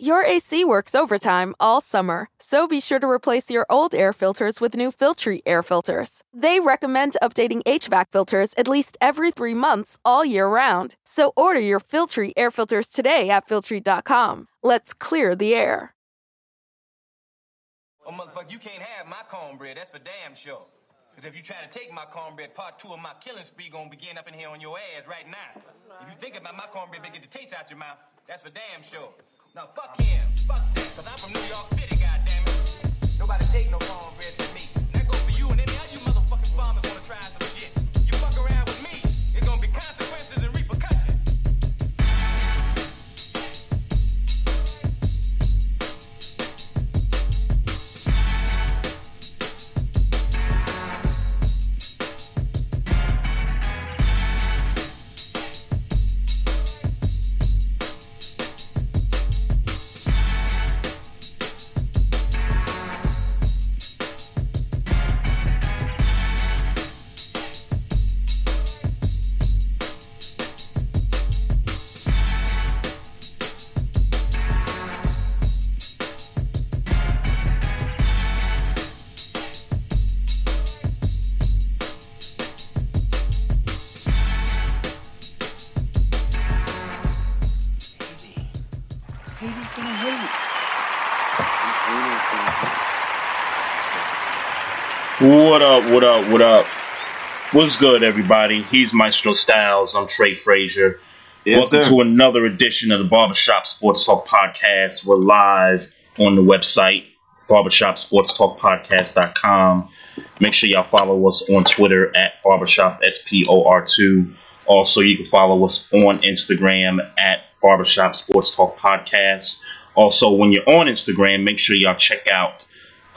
Your AC works overtime all summer, so be sure to replace your old air filters with new Filtry air filters. They recommend updating HVAC filters at least every three months all year round. So order your Filtry air filters today at Filtry.com. Let's clear the air. Oh, motherfucker, you can't have my cornbread. That's for damn sure. Because if you try to take my cornbread, part two of my killing spree gonna begin up in here on your ass right now. If you think about my cornbread, they get the taste out your mouth. That's for damn sure. Now fuck him, fuck that, cause I'm from New York City, goddammit. Nobody take no cornbread from me. That goes for you and any other you motherfucking farmers What up, what up, what up? What's good, everybody? He's Maestro Styles. I'm Trey Frazier. Yes, Welcome sir. to another edition of the Barbershop Sports Talk Podcast. We're live on the website, barbershopsportstalkpodcast.com. Make sure y'all follow us on Twitter at barbershop SPOR2. Also, you can follow us on Instagram at Barbershop Sports Talk Podcast. Also, when you're on Instagram, make sure y'all check out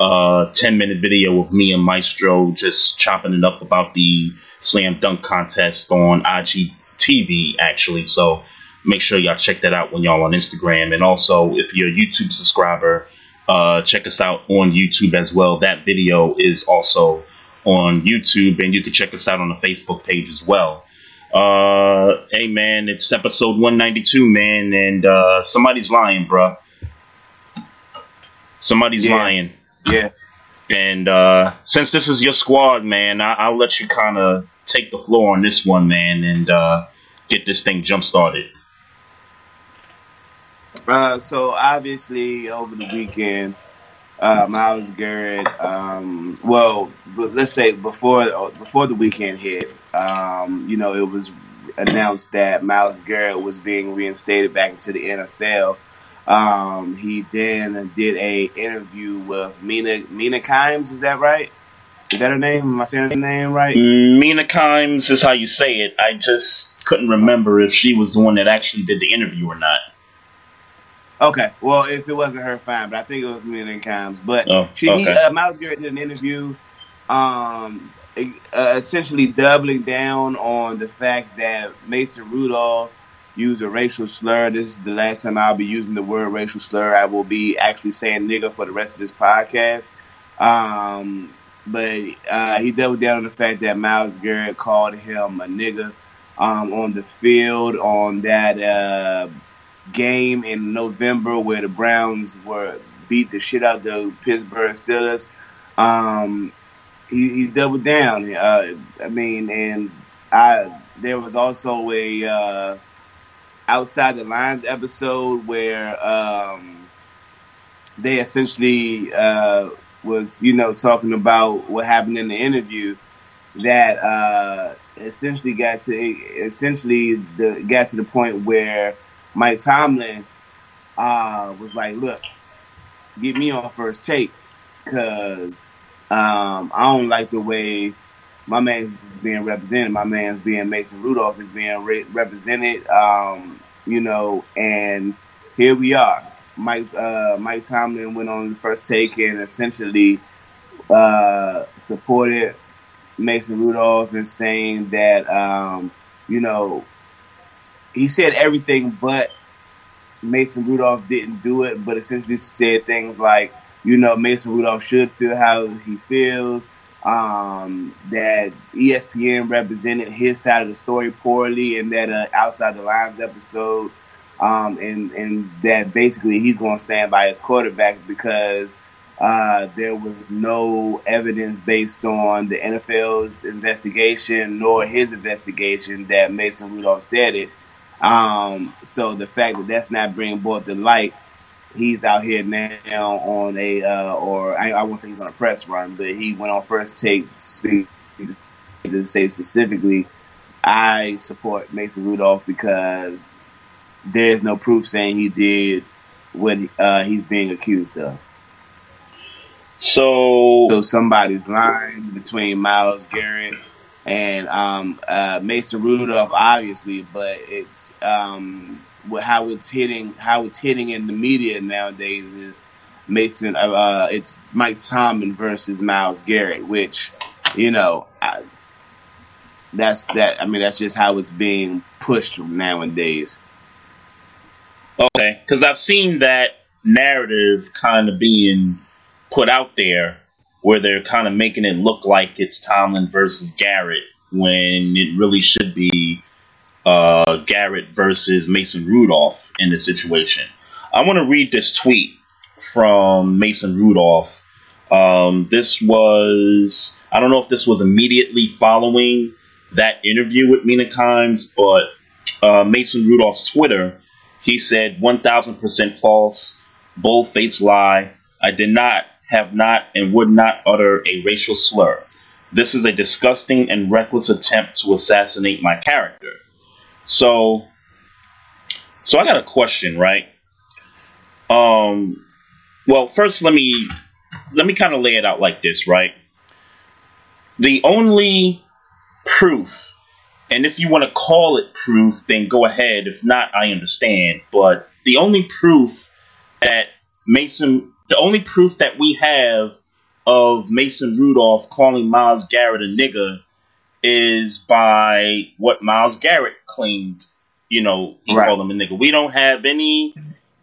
uh 10 minute video of me and Maestro just chopping it up about the slam dunk contest on IGTV actually. So make sure y'all check that out when y'all on Instagram. And also if you're a YouTube subscriber, uh check us out on YouTube as well. That video is also on YouTube and you can check us out on the Facebook page as well. Uh hey man, it's episode 192 man and uh somebody's lying, bruh. Somebody's Yeah. lying. Yeah. And uh, since this is your squad, man, I- I'll let you kind of take the floor on this one, man, and uh, get this thing jump started. Uh, so obviously over the weekend, uh, Myles Garrett. Um, well, let's say before before the weekend hit, um, you know, it was announced that Myles Garrett was being reinstated back into the NFL. Um, he then did a interview with Mina Mina Kimes. Is that right? Is that her name? Am I saying her name right? Mina Kimes is how you say it. I just couldn't remember if she was the one that actually did the interview or not. Okay, well, if it wasn't her, fine. But I think it was Mina Kimes. But Oh, she, he, uh, Myles Garrett did an interview, um, uh, essentially doubling down on the fact that Mason Rudolph used a racial slur. This is the last time I'll be using the word racial slur. I will be actually saying nigga for the rest of this podcast. Um, but uh, he doubled down on the fact that Myles Garrett called him a nigga um, on the field on that. Uh, game in November where the Browns were beat the shit out of the Pittsburgh Steelers. Um, he, he doubled down. Uh, I mean, and I there was also a uh, outside the lines episode where um, they essentially uh, was you know talking about what happened in the interview that uh, essentially got to essentially the got to the point where Mike Tomlin uh, was like, "Look, get me on first take, cause um, I don't like the way my man's being represented. My man's being Mason Rudolph is being re- represented. Um, you know, and here we are. Mike uh, Mike Tomlin went on the first take and essentially uh, supported Mason Rudolph and saying that um, you know he said everything but Mason Rudolph didn't do it, but essentially said things like, you know, Mason Rudolph should feel how he feels, um, that ESPN represented his side of the story poorly in that uh, Outside the Lines episode. um, and and that basically he's going to stand by his quarterback because uh, there was no evidence based on the NFL's investigation nor his investigation that Mason Rudolph said it. Um, so the fact that that's not being brought to light, he's out here now on a, uh, or I, I won't say he's on a press run, but he went on first take to say specifically, I support Mason Rudolph because there's no proof saying he did what uh, he's being accused of. So, so somebody's lying between Myles Garrett and um, uh, Mason Rudolph, obviously, but it's um, how it's hitting how it's hitting in the media nowadays is Mason. Uh, uh, it's Mike Tomlin versus Myles Garrett, which you know. I, that's that. I mean, that's just how it's being pushed nowadays. Okay, because I've seen that narrative kind of being put out there where they're kind of making it look like it's Tomlin versus Garrett when it really should be uh, Garrett versus Mason Rudolph in this situation. I want to read this tweet from Mason Rudolph. Um, this was, I don't know if this was immediately following that interview with Mina Kimes, but uh, Mason Rudolph's Twitter, he said 1000% false, bold faced lie. I did not have not and would not utter a racial slur. This is a disgusting and reckless attempt to assassinate my character. So, so I got a question, right? Um, well, first let me let me kind of lay it out like this, right? The only proof, and if you want to call it proof, then go ahead. If not, I understand. But the only proof that Mason the only proof that we have of Mason Rudolph calling Myles Garrett a nigger is by what Myles Garrett claimed. You know, he right. called him a nigger. We don't have any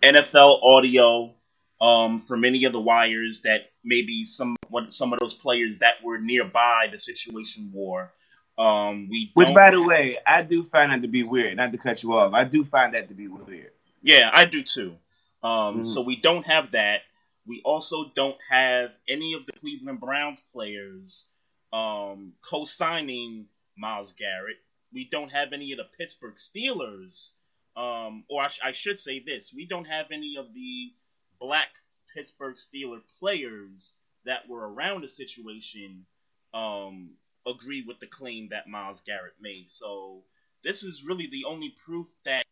NFL audio um, from any of the wires that maybe some what some of those players that were nearby the situation wore. Um, we which, by the way, I do find that to be weird. Not to cut you off, I do find that to be weird. Yeah, I do too. Um, mm-hmm. So we don't have that. We also don't have any of the Cleveland Browns players um, co-signing Myles Garrett. We don't have any of the Pittsburgh Steelers, um, or I, sh- I, should say this: we don't have any of the black Pittsburgh Steeler players that were around the situation um, agree with the claim that Myles Garrett made. So this is really the only proof that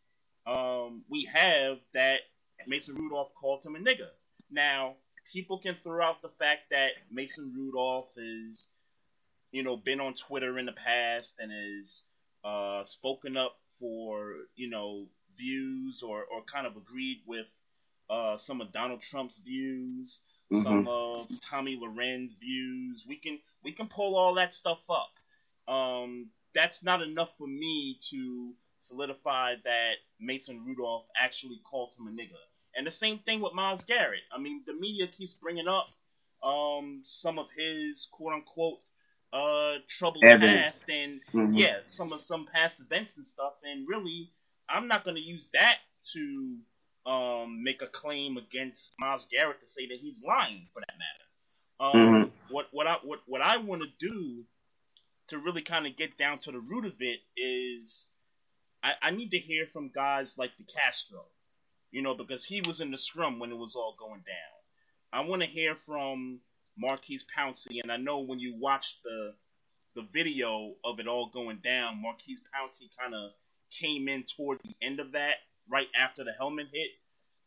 um, we have that Mason Rudolph called him a nigger. Now, people can throw out the fact that Mason Rudolph is, you know, been on Twitter in the past and has uh, spoken up for, you know, views or, or kind of agreed with uh, some of Donald Trump's views, mm-hmm. some of Tomi Lahren's views. We can we can pull all that stuff up. Um, that's not enough for me to solidify that Mason Rudolph actually called him a nigger. And the same thing with Myles Garrett. I mean, the media keeps bringing up um, some of his quote unquote uh, troubled Evidence. past and mm-hmm. yeah, some of some past events and stuff. And really, I'm not going to use that to um, make a claim against Myles Garrett to say that he's lying for that matter. Um, mm-hmm. What what I what what I want to do to really kind of get down to the root of it is I, I need to hear from guys like the DeCastro you know, because he was in the scrum when it was all going down. I want to hear from Maurkice Pouncey, and I know when you watch the the video of it all going down, Maurkice Pouncey kind of came in towards the end of that, right after the helmet hit,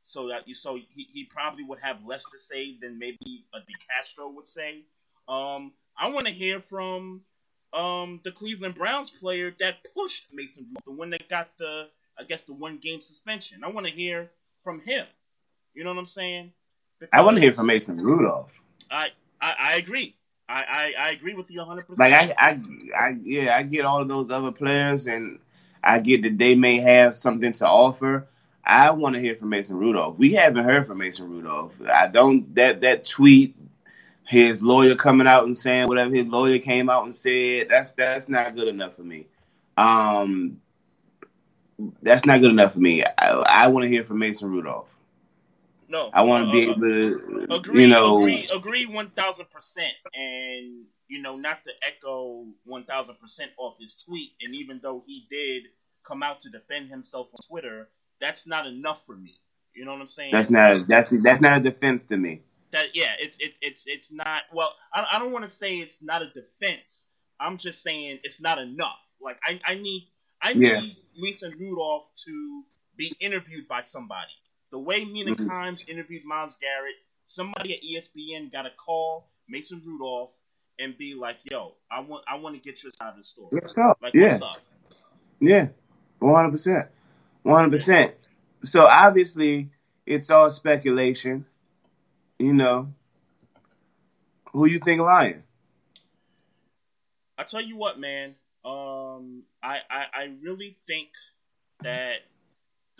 so that you so he, he probably would have less to say than maybe a DeCastro would say. Um, I want to hear from um the Cleveland Browns player that pushed Mason Rudolph, the one that got the I guess the one game suspension. I want to hear from him. You know what I'm saying? Because I want to hear from Mason Rudolph. I I, agree. I, I, I agree with you 100. percent Like I, I I yeah I get all those other players and I get that they may have something to offer. I want to hear from Mason Rudolph. We haven't heard from Mason Rudolph. I don't that that tweet his lawyer coming out and saying whatever his lawyer came out and said that's that's not good enough for me. Um, that's not good enough for me. I, I want to hear from Mason Rudolph. No, I want to uh, be able to, agree, you know, agree, agree, one thousand percent, and you know, not to echo one thousand percent off his tweet. And even though he did come out to defend himself on Twitter, that's not enough for me. You know what I'm saying? that's not that's that's not a defense to me. that yeah, it's it's it's it's not. Well, I, I don't want to say it's not a defense. I'm just saying it's not enough. Like I I need I need Yeah. Mason Rudolph to be interviewed by somebody. The way Mina Mhm. Kimes interviewed Myles Garrett, somebody at ESPN got a call Mason Rudolph and be like, "Yo, I want I want to get your side of the story. Let's talk. Like, Yeah. what's up?" Yeah, one hundred percent, one hundred percent. So obviously, it's all speculation. You know, who you think lying? I tell you what, man. Um, I, I I really think that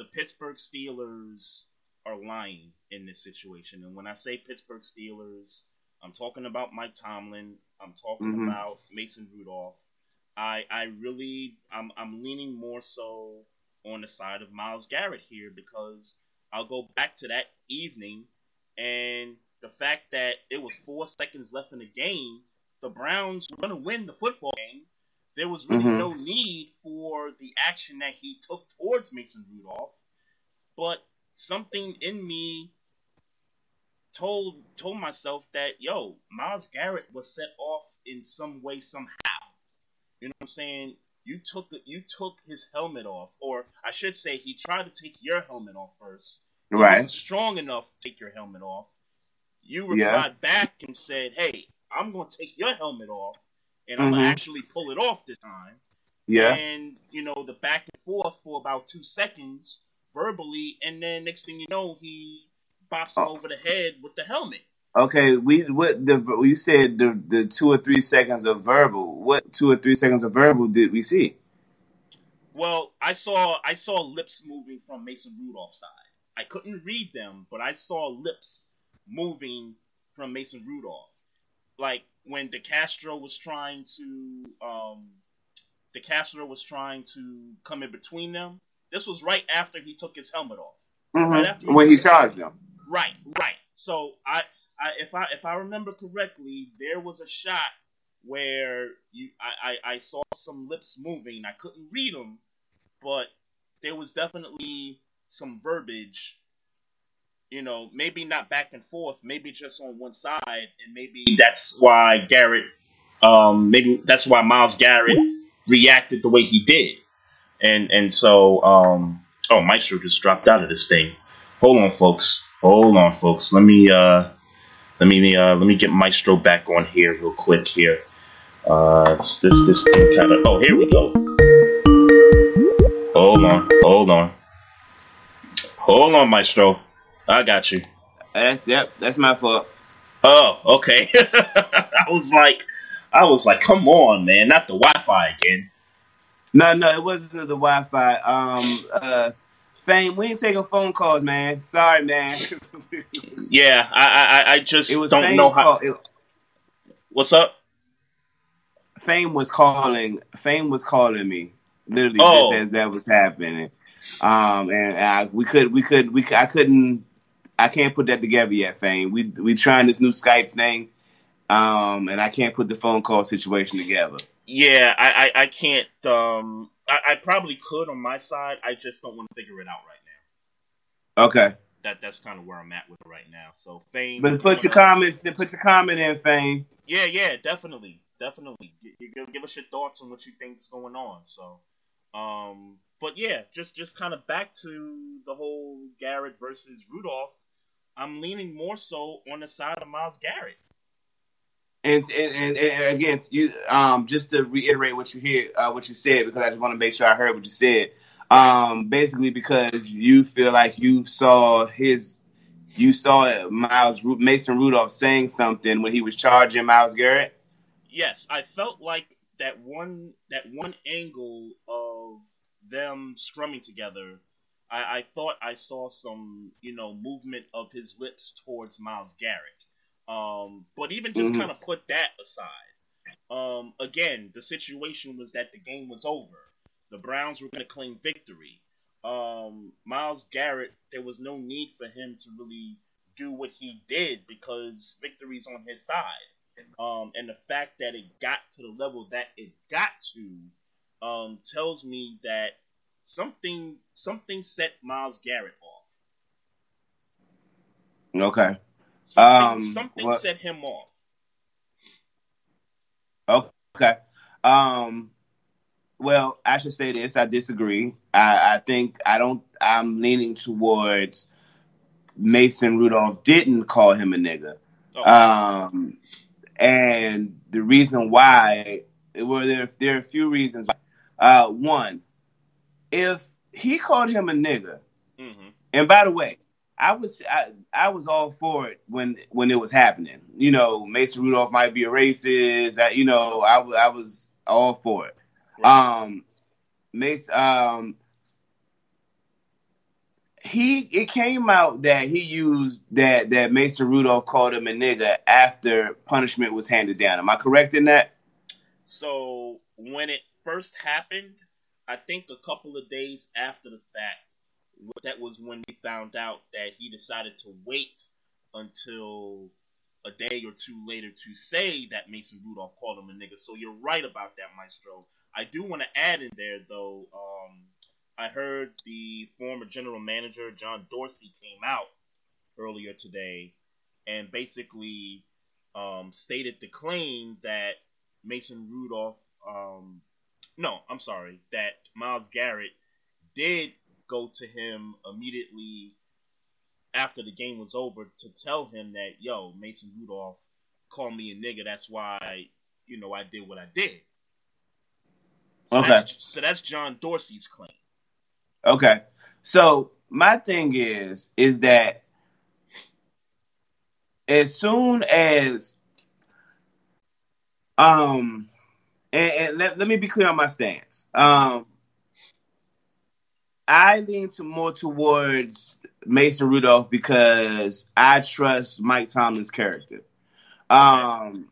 the Pittsburgh Steelers are lying in this situation. And when I say Pittsburgh Steelers, I'm talking about Mike Tomlin. I'm talking Mhm. about Mason Rudolph. I I really I'm I'm leaning more so on the side of Myles Garrett here because I'll go back to that evening and the fact that it was four seconds left in the game, the Browns were going to win the football game. There was really Mhm. no need for the action that he took towards Mason Rudolph, but something in me told told myself that yo, Myles Garrett was set off in some way somehow. You know what I'm saying? You took you took his helmet off, or I should say, he tried to take your helmet off first. He Right. wasn't strong enough to take your helmet off. You Yeah. replied back and said, "Hey, I'm gonna take your helmet off, and I'm Mhm. gonna actually pull it off this time." Yeah. And you know the back and forth for about two seconds verbally, and then next thing you know, he bops him Oh. over the head with the helmet. Okay. We what the you said the the two or three seconds of verbal. What two or three seconds of verbal did we see? Well, I saw I saw lips moving from Mason Rudolph's side. I couldn't read them, but I saw lips moving from Mason Rudolph. Like when DeCastro was trying to um DeCastro was trying to come in between them. This was right after he took his helmet off. Right after Mhm. When he charged them. Right, right. So I, I if I if I remember correctly, there was a shot where you I, I, I saw some lips moving. I couldn't read them, but there was definitely some verbiage. You know, maybe not back and forth, maybe just on one side, and maybe that's why Garrett, um, maybe that's why Myles Garrett reacted the way he did, and and so um, oh, Maestro just dropped out of this thing. Hold on, folks. Hold on, folks. Let me uh, let me uh, let me get Maestro back on here real quick here. Uh, this this, thing kind of. Oh, here we go. Hold on, hold on, hold on, Maestro. I got you. That's yep. That's my fault. Oh, okay. I was like, I was like, come on, man, not the Wi-Fi again. No, no, it wasn't the Wi-Fi. Um, uh, Fame, we ain't taking phone calls, man. Sorry, man. Yeah, I I, I just it was don't Fame know how. it- What's up? Fame was calling. Fame was calling me literally Oh. just as that was happening. Um, and I, we could, we could, we, could, I couldn't, I can't put that together yet. Fame, we we trying this new Skype thing, um, and I can't put the phone call situation together. Yeah, I, I, I can't. Um, I, I probably could on my side. I just don't want to figure it out right now. Okay, That that's kind of where I'm at with it right now. So fame. but put your comments. Then put your comment in, Fame. Yeah, yeah, definitely, definitely. G- g- Give, give us your thoughts on what you think's going on. So, um, but yeah, just just kind of back to the whole Garrett versus Rudolph. I'm leaning more so on the side of Myles Garrett. And and, and, and again, you um just to reiterate what you hear, uh, what you said, because I just want to make sure I heard what you said. Um, basically, because you feel like you saw his, you saw Myles Mason Rudolph saying something when he was charging Myles Garrett. yes, I felt like that one that one angle of them scrumming together. I, I thought I saw some you know movement of his lips towards Myles Garrett. Um, but even just Mhm. kind of put that aside. Um, again, the situation was that the game was over. The Browns were going to claim victory. um, Myles Garrett, there was no need for him to really do what he did because victory's on his side. Um, and the fact that it got to the level that it got to um, tells me that something something set Myles Garrett off. Okay. Something, um, something well, set him off. Okay. Um, well, I should say this. I disagree. I, I think I don't. I'm leaning towards Mason Rudolph didn't call him a nigga. Oh. Um, and the reason why, well, there there are a few reasons. Uh, one, if he called him a nigga, mm-hmm. and by the way, I was I, I was all for it when when it was happening. You know, Mason Rudolph might be a racist. I, you know, I, I was all for it. Um, Mace, um, he it came out that he used that that Mason Rudolph called him a nigga after punishment was handed down. Am I correct in that? So when it first happened, I think a couple of days after the fact, that was when we found out that he decided to wait until a day or two later to say that Mason Rudolph called him a nigga. So you're right about that, Maestro. I do want to add in there though. Um, I heard the former general manager John Dorsey came out earlier today and basically um, stated the claim that Mason Rudolph, um, no, I'm sorry, that Myles Garrett did go to him immediately after the game was over to tell him that, yo, Mason Rudolph called me a nigga. That's why, you know, I did what I did. So okay. That's, so that's John Dorsey's claim. Okay. So my thing is, is that as soon as um and, and let, let me be clear on my stance. Um I lean to more towards Mason Rudolph because I trust Mike Tomlin's character. Um,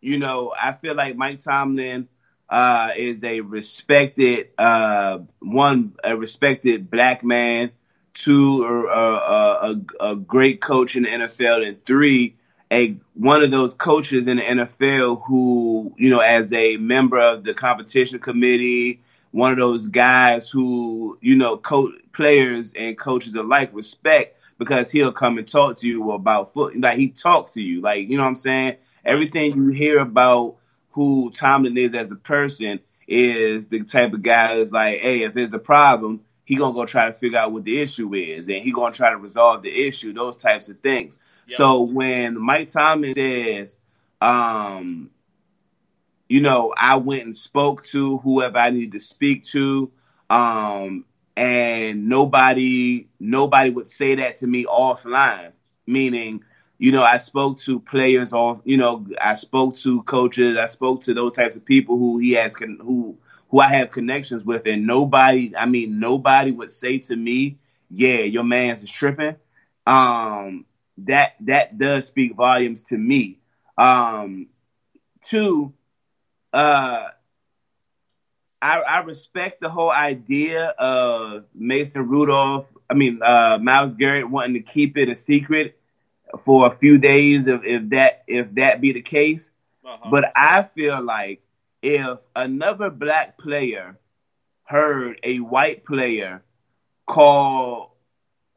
you know, I feel like Mike Tomlin uh, is a respected uh, one, a respected black man. Two, a, a, a, a great coach in the NFL, and three, a one of those coaches in the NFL who, you know, as a member of the competition committee, one of those guys who, you know, coach players and coaches alike respect because he'll come and talk to you about foot. Like he talks to you, like you know what I'm saying. Everything you hear about who Tomlin is as a person is the type of guy that's like, hey, if there's a problem, he gonna go try to figure out what the issue is, and he gonna try to resolve the issue. Those types of things. Yep. So when Mike Tomlin says, um, you know, I went and spoke to whoever I needed to speak to, um, and nobody nobody would say that to me offline. Meaning, you know, I spoke to players off, you know, I spoke to coaches, I spoke to those types of people who he has who who I have connections with, and nobody, I mean, nobody would say to me, "Yeah, your man's is tripping." Um, that that does speak volumes to me. Um, two, uh, I, I respect the whole idea of Mason Rudolph. I mean, uh, Myles Garrett wanting to keep it a secret for a few days, if, if that if that be the case. Uh-huh. But I feel like if another black player heard a white player call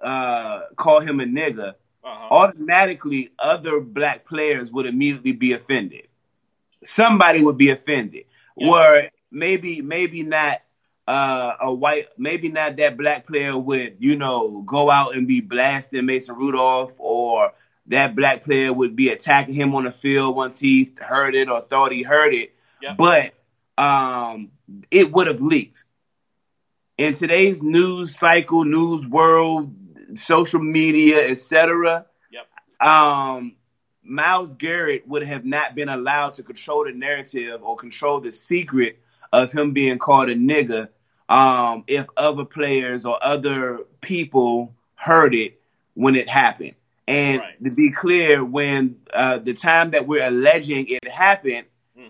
uh, call him a nigga, uh-huh. automatically other black players would immediately be offended. Somebody would be offended. Yeah. Where maybe maybe not uh, a white, maybe not that black player would, you know, go out and be blasting Mason Rudolph, or that black player would be attacking him on the field once he heard it or thought he heard it. Yep. But um, it would have leaked. In today's news cycle, news world, social media, etc., yep. um, Myles Garrett would have not been allowed to control the narrative or control the secret of him being called a nigga um, if other players or other people heard it when it happened. And right. to be clear, when uh, the time that we're alleging it happened.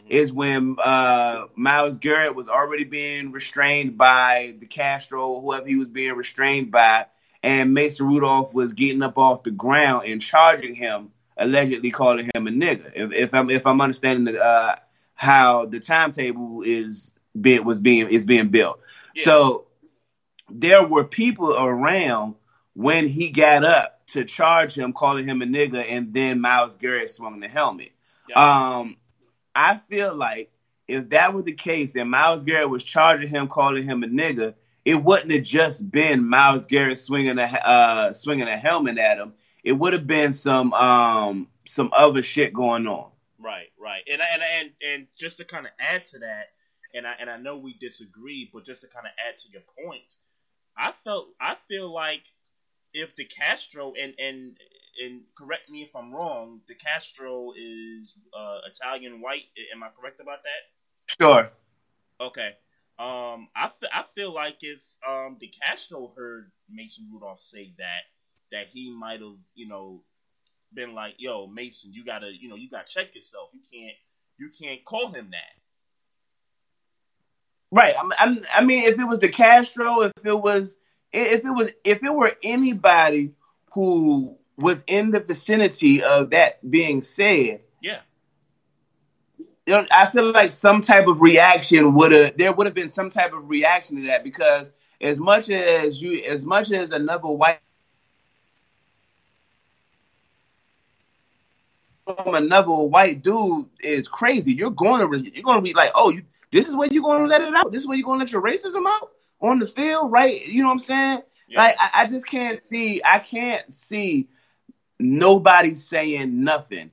Is when uh, Myles Garrett was already being restrained by DeCastro, whoever he was being restrained by, and Mason Rudolph was getting up off the ground and charging him, allegedly calling him a nigger. If, if I'm if I'm understanding the, uh, how the timetable is bit was being is being built, Yeah. so there were people around when he got up to charge him, calling him a nigger, and then Myles Garrett swung the helmet. Yeah. Um, I feel like if that were the case and Myles Garrett was charging him, calling him a nigga, it wouldn't have just been Myles Garrett swinging a uh, swinging a helmet at him. It would have been some um, some other shit going on. Right, right, and and and and just to kind of add to that, and I and I know we disagree, but just to kind of add to your point, I felt I feel like if DeCastro and and and correct me if I'm wrong, DeCastro is uh, Italian white. Am I correct about that? Sure. Okay. Um, I, I feel like if um the Castro heard Mason Rudolph say that, that he might have you know been like, "Yo, Mason, you gotta you know you gotta check yourself. You can't you can't call him that." Right. I'm, I'm, I mean, if it was DeCastro, if it was, if it was, if it were anybody who was in the vicinity of that being said, Yeah. I feel like some type of reaction would have there would have been some type of reaction to that because as much as you as much as another white from another white dude is crazy, you're going to you're going to be like, oh, you this is where you're going to let it out. This is where you're going to let your racism out on the field, right? You know what I'm saying? Yeah. Like I, I just can't see I can't see nobody saying nothing.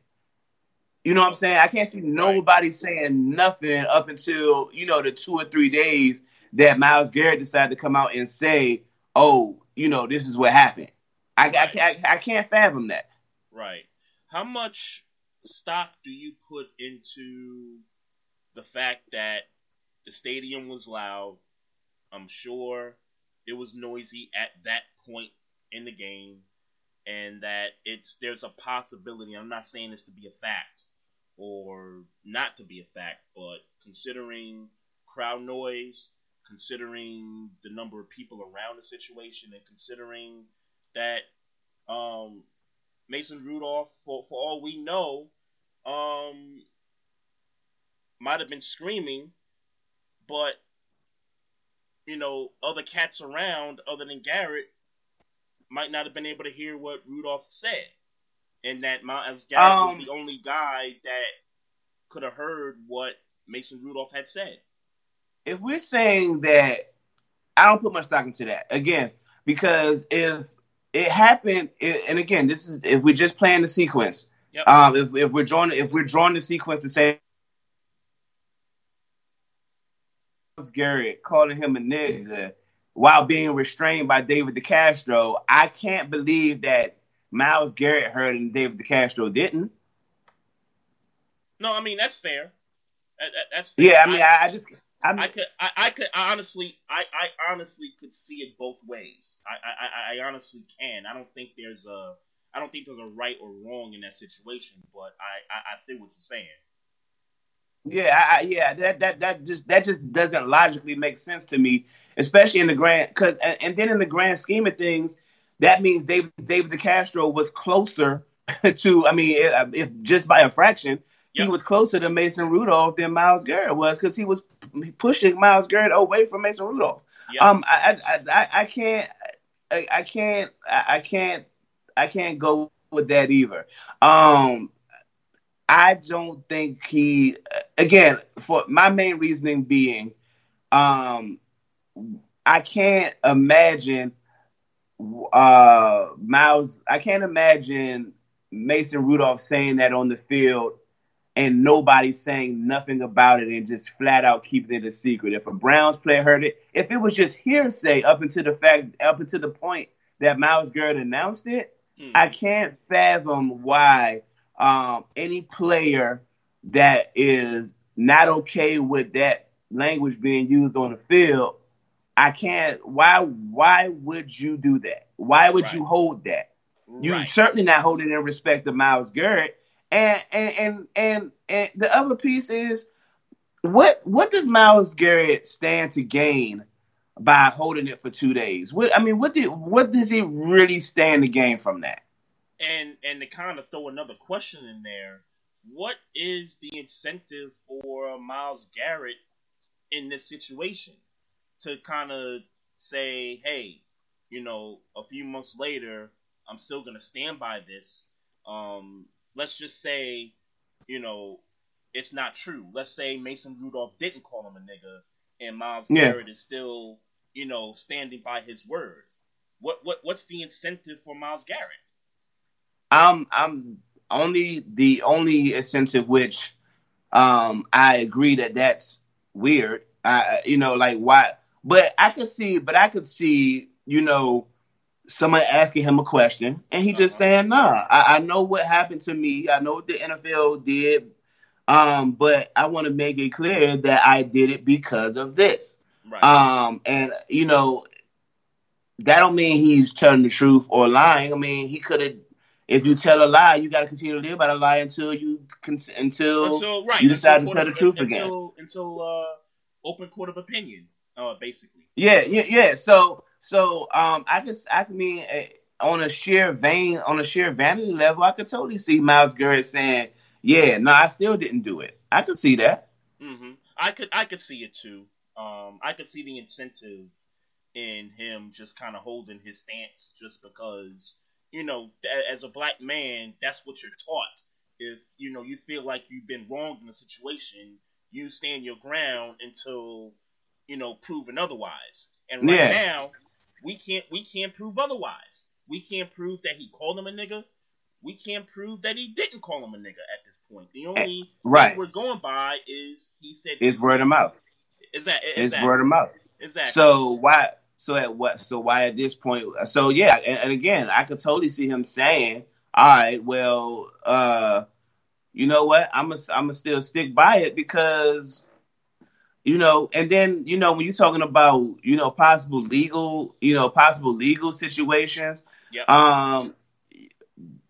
You know what I'm saying? I can't see nobody saying nothing up until, you know, the two or three days that Myles Garrett decided to come out and say, oh, you know, this is what happened. I, I, can't, I, I can't fathom that. Right. How much stock do you put into the fact that the stadium was loud? I'm sure it was noisy at that point in the game, and that it's there's a possibility. I'm not saying this to be a fact or not to be a fact, but considering crowd noise, considering the number of people around the situation, and considering that um, Mason Rudolph, for, for all we know, um, might have been screaming, but you know, other cats around other than Garrett might not have been able to hear what Rudolph said, and that Myles Garrett Um, was the only guy that could have heard what Mason Rudolph had said. If we're saying that, I don't put much stock into that. Again, because if it happened, it, and again, this is if we're just playing the sequence. Yep. Um, if, if we're drawing if we're drawing the sequence to say Garrett calling him a nigga while being restrained by David DeCastro, I can't believe that Myles Garrett heard and David DeCastro didn't. No, I mean that's fair. That, that- that's fair. Yeah, I mean, I, I just, I'm, I could, I, I could I honestly, I, I honestly could see it both ways. I, I, I honestly can. I don't think there's a, I don't think there's a right or wrong in that situation. But I, I, I see what you're saying. Yeah, I, I, yeah, that that that just that just doesn't logically make sense to me, especially in the grand because and, and then in the grand scheme of things, that means David David DeCastro was closer to. I mean, if, if just by a fraction, he was closer to Mason Rudolph than Myles Garrett was because he was pushing Myles Garrett away from Mason Rudolph. Yep. Um, I I, I, I can't I, I can't I, I can't I can't go with that either. Um, I don't think he. Again, for my main reasoning being, um, I can't imagine uh, Myles. I can't imagine Mason Rudolph saying that on the field and nobody saying nothing about it and just flat out keeping it a secret. If a Browns player heard it, if it was just hearsay up until the fact, up until the point that Myles Garrett announced it, Hmm. I can't fathom why um, any player that is not okay with that language being used on the field, I can't. Why? Why would you do that? Why would you hold that? You right. certainly not holding in respect to Myles Garrett. And and and and, and the other piece is what what does Myles Garrett stand to gain by holding it for two days? What I mean, what did what does he really stand to gain from that? And and to kind of throw another question in there, what is the incentive for Myles Garrett in this situation to kind of say, hey, you know, a few months later, I'm still gonna stand by this. Um, let's just say, you know, it's not true. Let's say Mason Rudolph didn't call him a nigga, and Myles yeah. Garrett is still, you know, standing by his word. What what what's the incentive for Myles Garrett? I'm I'm only the only incentive which um I agree that that's weird. I you know like why, but I could see, but I could see you know someone asking him a question and he just uh-huh. saying, "Nah, I, I know what happened to me. I know what the NFL did, um, but I want to make it clear that I did it because of this." Right. Um, and you know, that don't mean he's telling the truth or lying. I mean, he could have. If you tell a lie, you got to continue to live by the lie until you until, until right, you decide until to tell the truth until, again. Until uh, open court of opinion, uh, basically. Yeah, yeah, yeah. So so um, I just I mean uh, on a sheer vein on a sheer vanity level, I could totally see Myles Garrett saying, "Yeah, no, I still didn't do it." I could see that. Mm-hmm. I could I could see it too. Um, I could see the incentive in him just kind of holding his stance just because you know as a black man that's what you're taught. If you know you feel like you've been wronged in a situation, you stand your ground until you know proven otherwise. And right yeah. now, we can't we can't prove otherwise. We can't prove that he called him a nigga. We can't prove that he didn't call him a nigga at this point. The eh, only right. thing we're going by is he said it's word of mouth. Is that is word of mouth? Exactly. So why? So at what? So why at this point? So yeah, and, and again, I could totally see him saying, "All right, well, uh, you know what? I'm gonna I'm gonna still stick by it because you know, and then you know when you're talking about you know possible legal, you know possible legal situations. Yep. Um,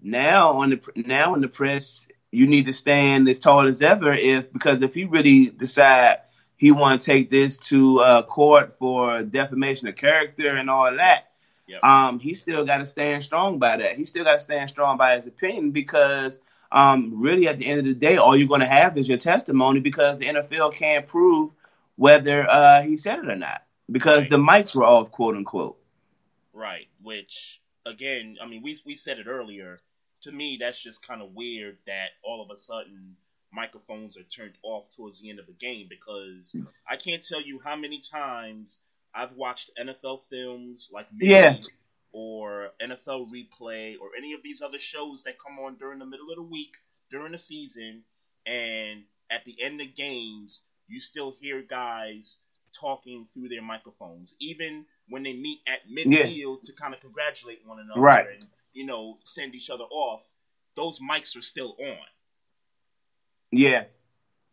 now on the now in the press, you need to stand as tall as ever. If because if he really decide he want to take this to uh, court for defamation of character and all that, yep. um, he still got to stand strong by that. He still got to stand strong by his opinion because um, really at the end of the day, all you're going to have is your testimony because the NFL can't prove whether uh, he said it or not because right. the mics were off, quote unquote. Right. Which again, I mean, we we said it earlier. To me, that's just kind of weird that all of a sudden microphones are turned off towards the end of the game because hmm. I can't tell you how many times I've watched NFL films like yeah. or NFL replay or any of these other shows that come on during the middle of the week during the season and at the end of games you still hear guys talking through their microphones, even when they meet at midfield yeah. to kind of congratulate one another right. and you know send each other off. Those mics are still on. Yeah,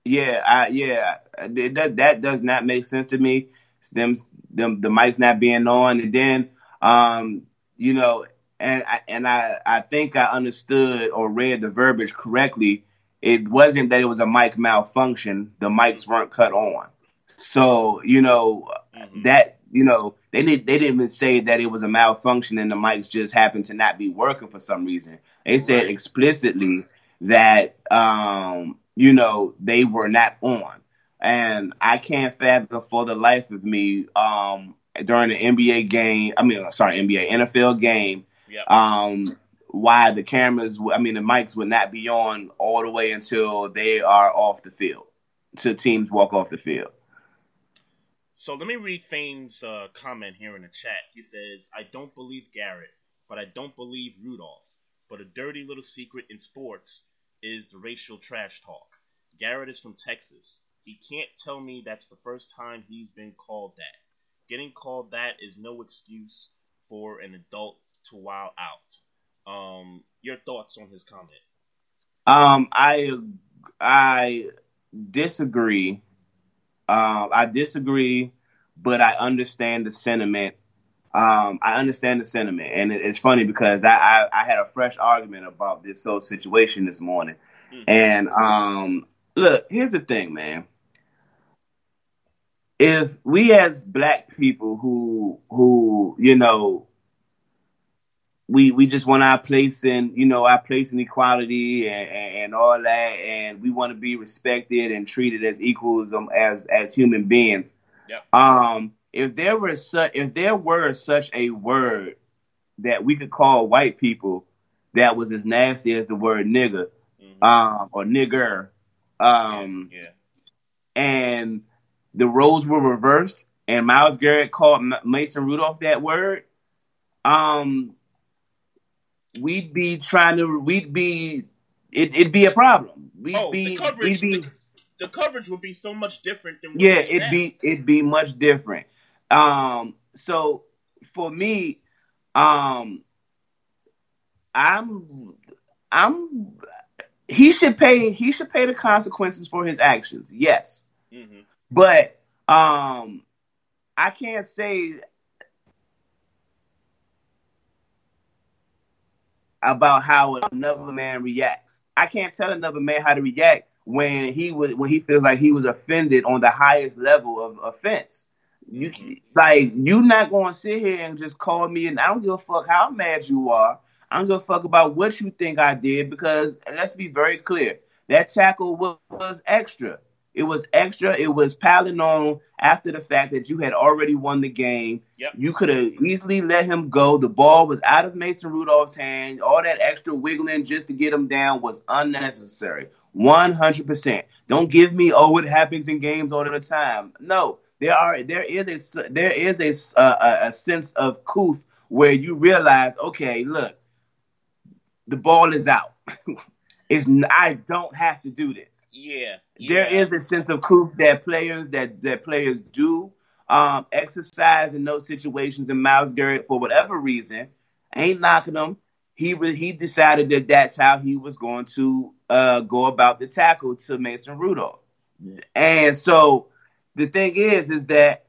yeah, I, yeah. That that does not make sense to me. Them them the mics not being on, and then um, you know, and I, and I I think I understood or read the verbiage correctly it wasn't that it was a mic malfunction. The mics weren't cut on. So, you know, mm-hmm. that, you know, they did they didn't even say that it was a malfunction and the mics just happened to not be working for some reason. They said right. explicitly that um, you know, they were not on. And I can't fathom for the life of me um during the NBA game, I mean sorry, NBA NFL game, yep. um why the cameras, I mean, the mics would not be on all the way until they are off the field, till teams walk off the field. So let me read Fame's uh, comment here in the chat. He says, I don't believe Garrett, but I don't believe Rudolph. But a dirty little secret in sports is the racial trash talk. Garrett is from Texas. He can't tell me that's the first time he's been called that. Getting called that is no excuse for an adult to wow out. Um, your thoughts on his comment? Um, I I disagree. Um, I disagree, but I understand the sentiment. Um, I understand the sentiment, and it, it's funny because I, I, I had a fresh argument about this whole situation this morning. Mm-hmm. And um, look, here's the thing, man. if we as black people who who you know we we just want our place in you know our place in equality and, and, and all that, and we want to be respected and treated as equals um, as as human beings. Yep. Um, if there were such if there were such a word that we could call white people that was as nasty as the word nigger Mhm. um, or nigger, um, yeah. and the roles were reversed, and Myles Garrett called Mason Rudolph that word, um, we'd be trying to, we'd be, it, it'd be a problem. We'd Oh, be, the coverage, we'd be, the, the coverage would be so much different than what yeah, it'd now. be, it'd be much different. Um, so for me, um, I'm, I'm, he should pay, he should pay the consequences for his actions. Yes. Mhm. But um I can't say about how another man reacts. I can't tell another man how to react when he was when he feels like he was offended on the highest level of offense. You like you not going to sit here and just call me and I don't give a fuck how mad you are. I don't give a fuck about what you think I did because let's be very clear. That tackle was, was extra. It was extra. It was piling on after the fact that you had already won the game. Yep. You could have easily let him go. The ball was out of Mason Rudolph's hand. All that extra wiggling just to get him down was unnecessary. 100%. Don't give me, oh, it happens in games all the time. No, there are there is a there is a a, a- sense of couth where you realize, okay, look, the ball is out. it's I don't have to do this Yeah. there yeah. is a sense of coup that players that that players do um, exercise in those situations. And Myles Garrett, for whatever reason, ain't knocking him. He he decided that that's how he was going to uh, go about the tackle to Mason Rudolph. And so the thing is, is that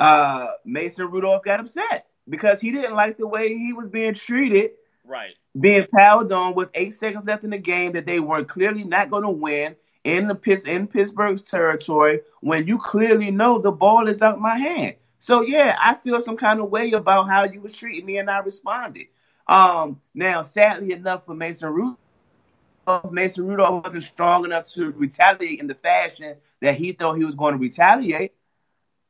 uh, Mason Rudolph got upset because he didn't like the way he was being treated Right. being piled on with eight seconds left in the game that they were clearly not going to win in the Pitts in Pittsburgh's territory when you clearly know the ball is out my hand. So yeah, I feel some kind of way about how you was treating me, and I responded. Um, now, sadly enough for Mason Rudolph, Mason Rudolph wasn't strong enough to retaliate in the fashion that he thought he was going to retaliate.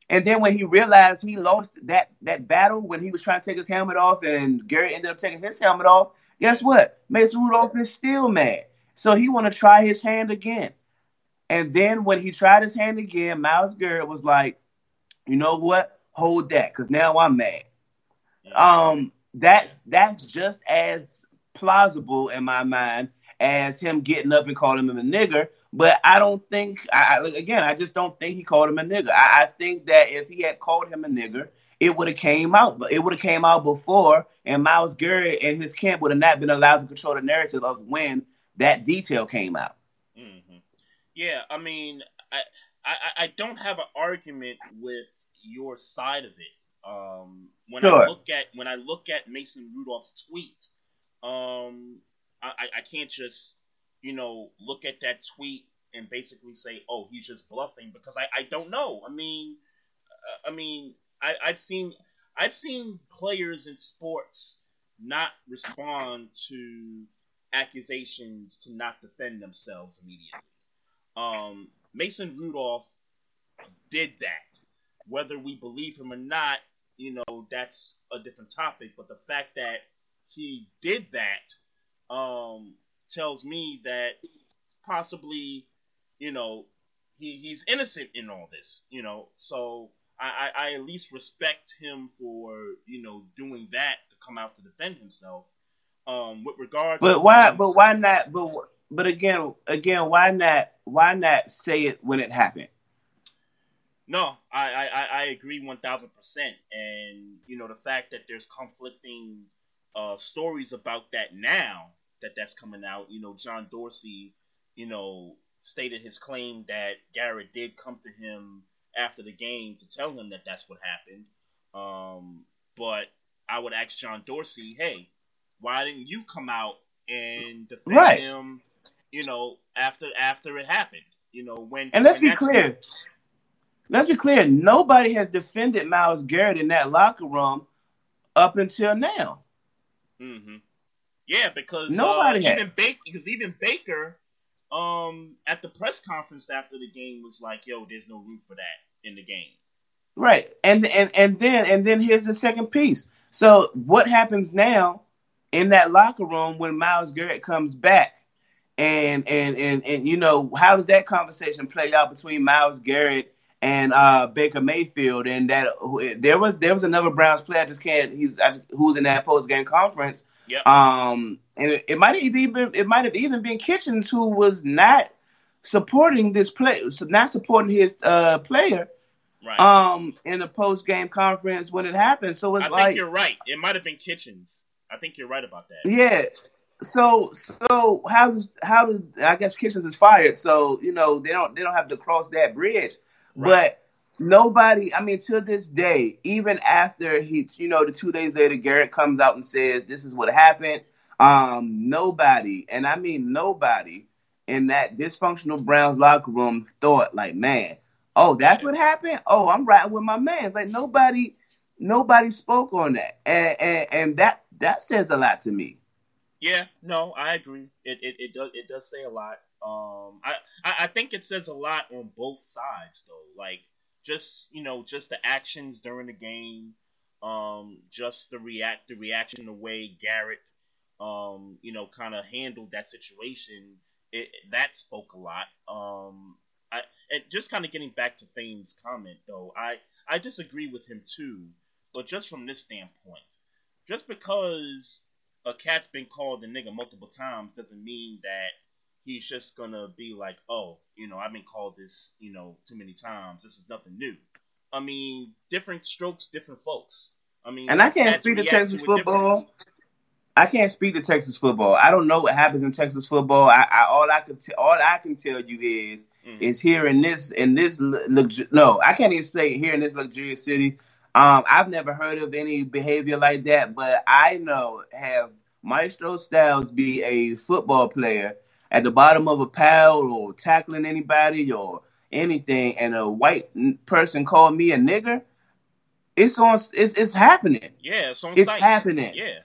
And then when he realized he lost that that battle when he was trying to take his helmet off, and Gary ended up taking his helmet off, guess what? Mason Rudolph is still mad. So he want to try his hand again. And then when he tried his hand again, Myles Garrett was like, you know what? Hold that, because now I'm mad. Um, that's that's just as plausible in my mind as him getting up and calling him a nigger. But I don't think, I, I- again, I just don't think he called him a nigger. I, I think that if he had called him a nigger, it would have came out. But it would have came out before, and Myles Garrett and his camp would have not been allowed to control the narrative of when that detail came out. hmm Yeah, I mean, I, I I don't have an argument with your side of it. Um, when I look at when I look at Mason Rudolph's tweet, um, I, I can't just you know look at that tweet and basically say, oh, he's just bluffing because I, I don't know. I mean, uh, I mean, I, I've seen I've seen players in sports not respond to accusations to not defend themselves immediately. Um, Mason Rudolph did that. Whether we believe him or not, you know, that's a different topic. But the fact that he did that um, tells me that possibly, you know, he, he's innocent in all this. You know, so I, I, I at least respect him for you know doing that to come out to defend himself. Um, with regard, But why? But why not? But but again, again, why not? Why not say it when it happened? No, I, I, I- I agree one thousand percent. And you know the fact that there's conflicting uh, stories about that now that that's coming out. You know, John Dorsey, you know, stated his claim that Garrett did come to him after the game to tell him that that's what happened. Um, but I would ask John Dorsey, hey, why didn't you come out and defend Right. him? You know, after after it happened. You know when And let's when be clear. let's be clear. Nobody has defended Myles Garrett in that locker room up until now. Mm-hmm. Yeah, because Nobody uh, even Baker, because even Baker, um, at the press conference after the game was like, "Yo, there's no room for that in the game." Right. And and and then and then here's the second piece. So what happens now in that locker room when Myles Garrett comes back? And and and and you know, how does that conversation play out between Myles Garrett and uh, Baker Mayfield? And that there was there was another Browns player I just can't he's I, who's in that post game conference. Yep. Um, and it, it might have even been it might have even been Kitchens who was not supporting this play, so not supporting his uh, player right. um in the post game conference when it happened. So it's I like think you're right. It might have been Kitchens. I think you're right about that. yeah. So so how does how does I guess Kitchens is fired, so you know they don't they don't have to cross that bridge. Right. But nobody, I mean, to this day, even after he, you know, the two days later, Garrett comes out and says this is what happened. Um, nobody, and I mean nobody, in that dysfunctional Browns locker room thought like, man, oh, that's what happened. Oh, I'm riding with my man. It's like nobody, nobody spoke on that, and and, and that that says a lot to me. Yeah, no, I agree. It it, it does it does say a lot. Um, I, I I think it says a lot on both sides though. Like just you know just the actions during the game, um, just the react the reaction the way Garrett, um, you know, kind of handled that situation. It that spoke a lot. Um, I and just kind of getting back to Fame's comment though, I I disagree with him too, but just from this standpoint, just because a cat's been called a nigga multiple times doesn't mean that he's just gonna be like, oh, you know, I've been called this, you know, too many times. This is nothing new. I mean, different strokes, different folks. I mean, And I can't speak to Texas different. football. I can't speak to Texas football. I don't know what happens in Texas football. I, I all I could t- all I can tell you is Mhm. is here in this in this lu- luxu- no, I can't even say here in this luxurious city. Um, I've never heard of any behavior like that, but I know have Maestro Styles be a football player at the bottom of a pile or tackling anybody or anything, and a white person call me a nigger. It's on. It's it's happening. Yeah, it's on It's site. happening. Yeah.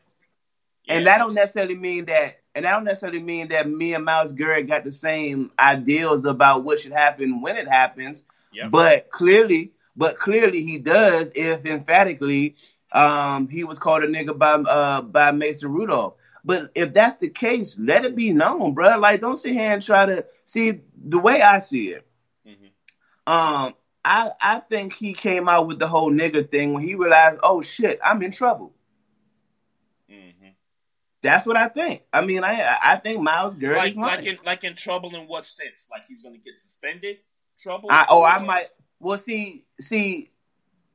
And that don't necessarily mean that, and that don't necessarily mean that me and Myles Garrett got the same ideals about what should happen when it happens. Yep. But clearly, but clearly he does if emphatically um, he was called a nigga by uh, by Mason Rudolph. But if that's the case, let it be known, bro. Like, don't sit here and try to see the way I see it. Mhm. Um, I I think he came out with the whole nigga thing when he realized, oh shit, I'm in trouble. Mhm. That's what I think. I mean, I I think Myles Garrett Like is like in like in trouble in what sense? Like he's gonna get suspended? Trouble? I, oh, I might. Well, see, see,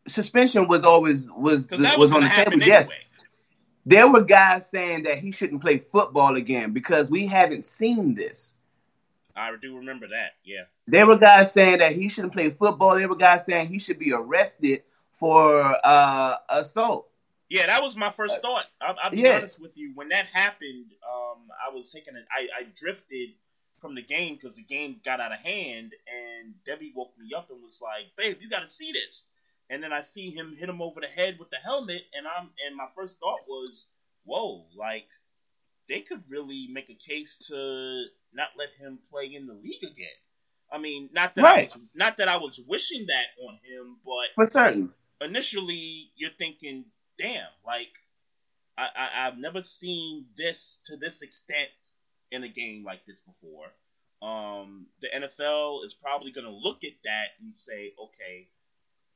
suspension was always was was was on the table. happen Yes, there were guys saying that he shouldn't play football again because we haven't seen this. I do remember that. Yeah. There were guys saying that he shouldn't play football. There were guys saying he should be arrested for uh, assault. Yeah, that was my first thought. I'll, I'll be yeah. honest with you. When that happened, um, I was taking I drifted from the game because the game got out of hand, and Debbie woke me up and was like, "Babe, you got to see this." And then I see him hit him over the head with the helmet, and I'm and my first thought was, "Whoa!" Like they could really make a case to not let him play in the league again. I mean, not that Right. I was, not that I was wishing that on him, but For certain. initially you're thinking, damn, like I, I I've never seen this to this extent in a game like this before. Um, the NFL is probably gonna look at that and say, okay,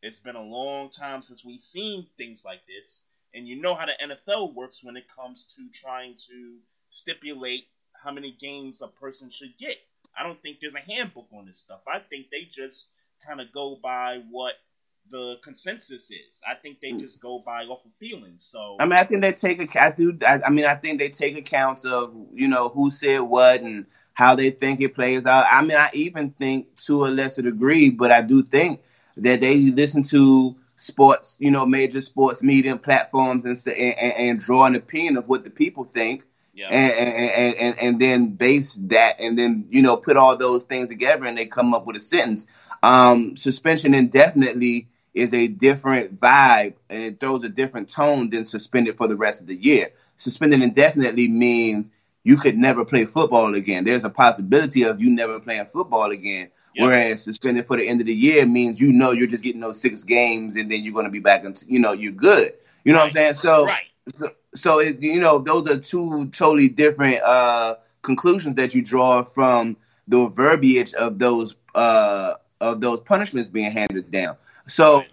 it's been a long time since we've seen things like this, and you know how the NFL works when it comes to trying to stipulate how many games a person should get. I don't think there's a handbook on this stuff. I think they just kind of go by what the consensus is. I think they just go by off of feelings. So I mean, I think they take a. I do. I, I mean, I think they take accounts of you know who said what and how they think it plays out. I mean, I even think to a lesser degree, but I do think that they listen to sports, you know, major sports media platforms and and, and draw an opinion of what the people think. yeah, and, and, and, and then base that and then you know put all those things together and they come up with a sentence Um, suspension indefinitely is a different vibe and it throws a different tone than suspended for the rest of the year. Suspended indefinitely means you could never play football again. There's a possibility of you never playing football again. Yep. Whereas suspended for the end of the year means you know you're just getting those six games and then you're going to be back and you know you're good. You know right. what I'm saying? So, right. so, so it, you know those are two totally different uh, conclusions that you draw from the verbiage of those uh, of those punishments being handed down. So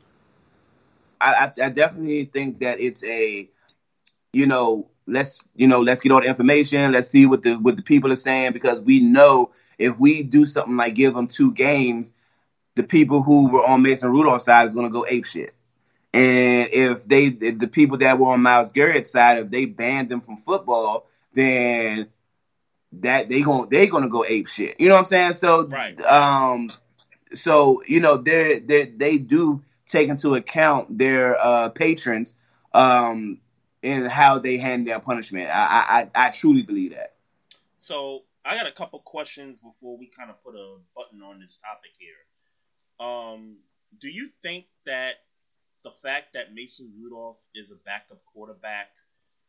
I, I definitely think that it's a, you know, let's you know let's get all the information. Let's see what the what the people are saying because we know if we do something like give them two games, the people who were on Mason Rudolph's side is going to go ape shit. And if they if the people that were on Myles Garrett's side, if they banned them from football, then that they going they gonna go ape shit. You know what I'm saying? So right. um so you know they they they do take into account their uh, patrons um, in how they hand their punishment. I, I I truly believe that. So I got a couple questions before we kind of put a button on this topic here. Um, do you think that the fact that Mason Rudolph is a backup quarterback,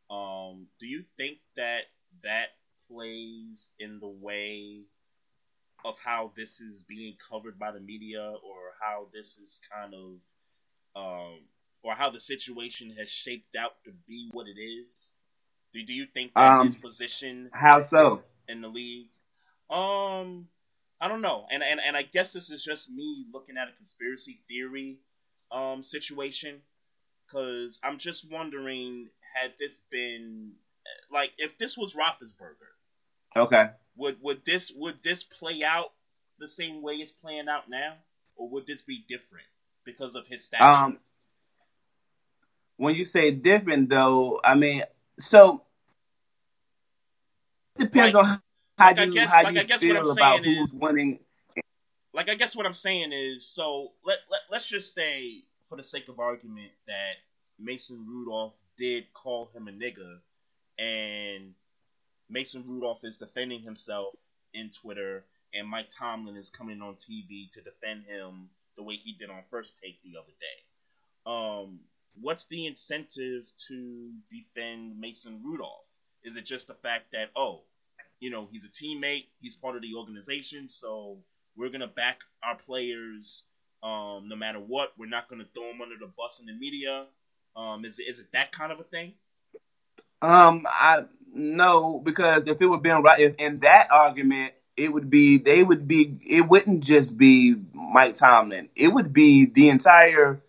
um, do you think that that plays in the way of how this is being covered by the media or how this is kind of um, or how the situation has shaped out to be what it is? Do, do you think that um, his position how so in the league? Um, I don't know, and and and I guess this is just me looking at a conspiracy theory um situation because I'm just wondering had this been like if this was Roethlisberger, okay, would would this would this play out the same way it's playing out now, or would this be different because of his stature? Um, when you say different, though, I mean, so it depends like, on how like you guess, how like you feel about who's is, winning. Like I guess what I'm saying is, so let, let let's just say, for the sake of argument, that Mason Rudolph did call him a nigger, and Mason Rudolph is defending himself in Twitter, and Mike Tomlin is coming on TV to defend him the way he did on First Take the other day. Um, what's the incentive to defend Mason Rudolph? Is it just the fact that oh, you know, he's a teammate, he's part of the organization, so we're gonna back our players um, no matter what. We're not gonna throw them under the bus in the media. Um, is it, is it that kind of a thing? Um, I no, because if it would be right, if in that argument, it would be they would be it wouldn't just be Mike Tomlin. It would be the entire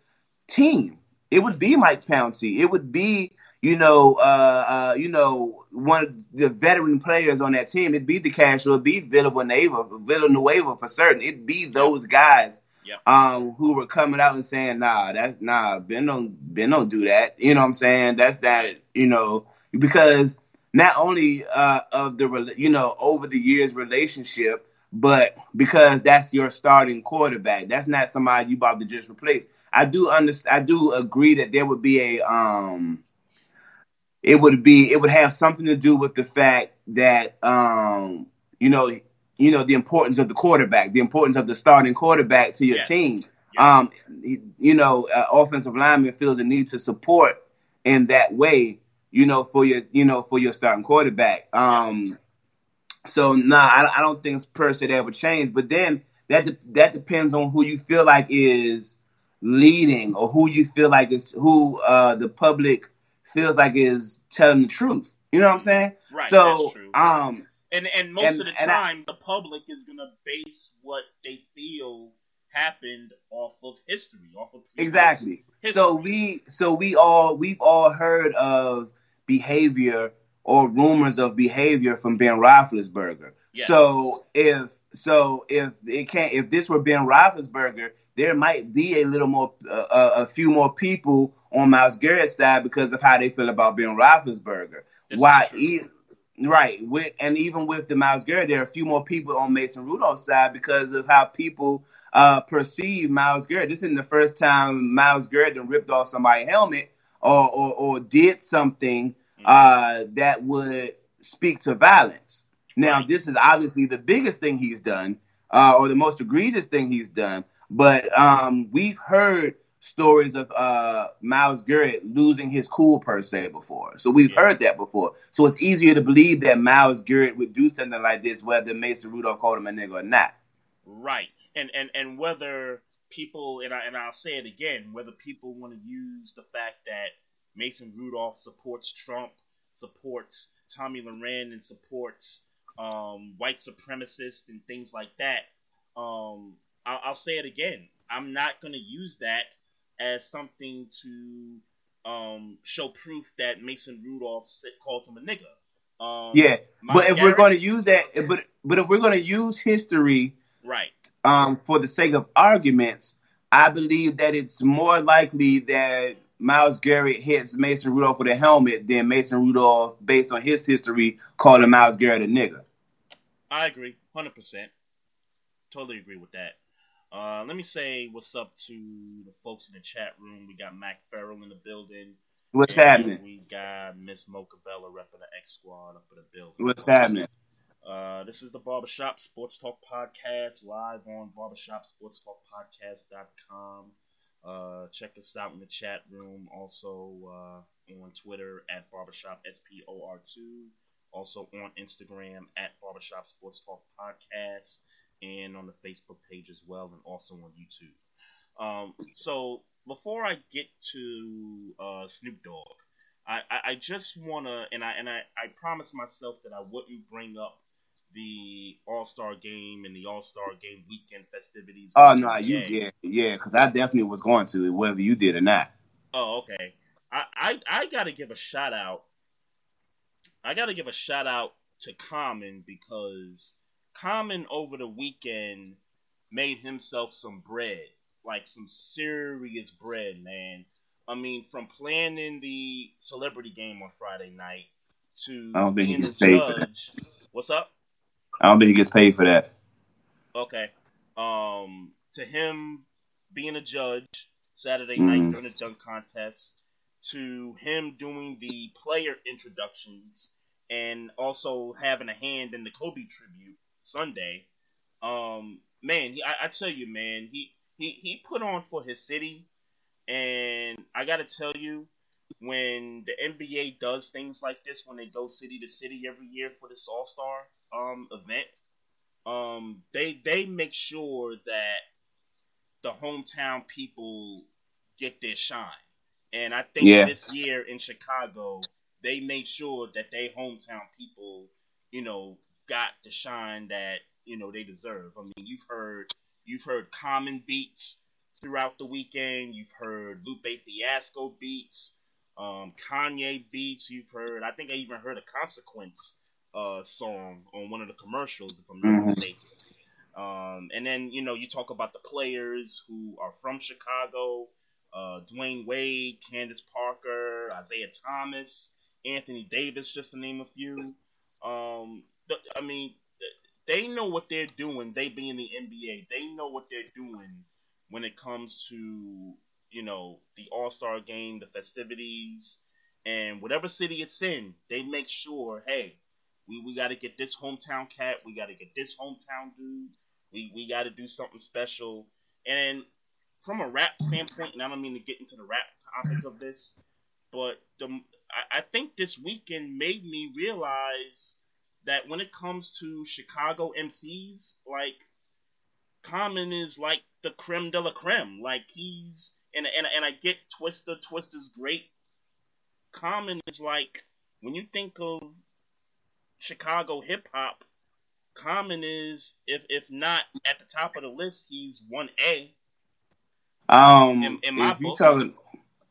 team. It would be Mike Pouncey. It would be you know uh, uh, you know one of the veteran players on that team. It'd be DeCastro. It'd be Villanueva, Villanueva for certain. It'd be those guys. Um, who were coming out and saying, "Nah, that's nah, Ben don't Ben don't do that." You know what I'm saying? That's that. You know, because not only uh, of the you know over the years relationship, but because that's your starting quarterback. That's not somebody you about to just replace. I do understand. I do agree that there would be a um, it would be it would have something to do with the fact that um, you know you know the importance of the quarterback, the importance of the starting quarterback to your team. Um, you know, uh, offensive lineman feels a need to support in that way you know, for your, you know, for your starting quarterback. Um, so nah, I, I don't think it's per se that would change. But then that de- that depends on who you feel like is leading or who you feel like is who uh, the public feels like is telling the truth. You know what I'm saying? Right. So, um, and and most and, of the time, I, the public is gonna base what they feel happened off of history, off of exactly. History. So we so we all we've all heard of behavior or rumors of behavior from Ben Roethlisberger. Yeah. So if so if it can't if this were Ben Roethlisberger, there might be a little more uh, a few more people on Myles Garrett's side because of how they feel about Ben Roethlisberger. Why? E- right. With and even with the Myles Garrett, there are a few more people on Mason Rudolph's side because of how people uh, perceive Myles Garrett. This isn't the first time Myles Garrett ripped off somebody's helmet or, or, or did something mm-hmm. uh, that would speak to violence. Now, this is obviously the biggest thing he's done, uh, or the most egregious thing he's done. but um, we've heard stories of uh, Myles Garrett losing his cool per se before. So we've Yeah. heard that before. So it's easier to believe that Myles Garrett would do something like this, whether Mason Rudolph called him a nigga or not. Right. And and and whether people and I and I'll say it again, whether people want to use the fact that Mason Rudolph supports Trump, supports Tomi Lahren, and supports um, white supremacists and things like that. Um, I'll, I'll say it again. I'm not going to use that as something to um, show proof that Mason Rudolph said, called him a nigga. Um, Yeah, but if we're going to use that, but but if we're going to use history right, um, for the sake of arguments, I believe that it's more likely that Myles Garrett hits Mason Rudolph with a helmet than Mason Rudolph, based on his history, calling Myles Garrett a nigger. I agree, hundred percent. Totally agree with that. Uh, let me say what's up to the folks in the chat room. We got Mac Farrell in the building. What's happening? We got Miss Mocha Bella repping the X Squad up in the building. What's happening? Uh, this is the Barbershop Sports Talk Podcast live on barbershopsportstalkpodcast.com. Uh, check us out in the chat room. Also uh, on Twitter at Barbershop SPOR2. Also on Instagram at Barbershop Sports Talk Podcast. And on the Facebook page as well. And also on YouTube. Um, so before I get to uh, Snoop Dogg, I, I, I just wanna and I and I, I promised myself that I wouldn't bring up the All Star Game and the All Star Game weekend festivities. Oh no, the you yeah yeah, because I definitely was going to whether you did or not. Oh, okay. I, I I gotta give a shout out. I gotta give a shout out to Common because Common over the weekend made himself some bread, like some serious bread, man. I mean, from planning the celebrity game on Friday night to I don't think he being the judge. What's up? I don't think he gets paid for that. Okay. Um, to him being a judge Saturday night Mhm. during the dunk contest, to him doing the player introductions, and also having a hand in the Kobe tribute Sunday. Um, man, he, I, I tell you, man, he, he he put on for his city, and I gotta tell you, when the NBA does things like this, when they go city to city every year for this All Star um event, um, they they make sure that the hometown people get their shine. And I think Yeah. this year in Chicago, they made sure that they hometown people, you know, got the shine that you know they deserve. I mean, you've heard you've heard Common beats throughout the weekend. You've heard Lupe Fiasco beats, um, Kanye beats. You've heard. I think I even heard a Consequence uh, song on one of the commercials, if I'm not Mhm. mistaken. Um, and then you know you talk about the players who are from Chicago: uh, Dwyane Wade, Candace Parker, Isiah Thomas, Anthony Davis, just to name a few. Um, th- I mean, th- they know what they're doing. They being in the NBA, they know what they're doing when it comes to you know the All Star Game, the festivities, and whatever city it's in, they make sure, hey, we, we got to get this hometown cat, we got to get this hometown dude, we we got to do something special. And from a rap standpoint, and I don't mean to get into the rap topic of this, but the I, I think this weekend made me realize that when it comes to Chicago MCs, like Common is like the creme de la creme. Like he's and and and I get Twista. Twista's great. Common is like when you think of Chicago hip hop. Common is if if not at the top of the list, he's one A. Um, In- in my if you book. talking,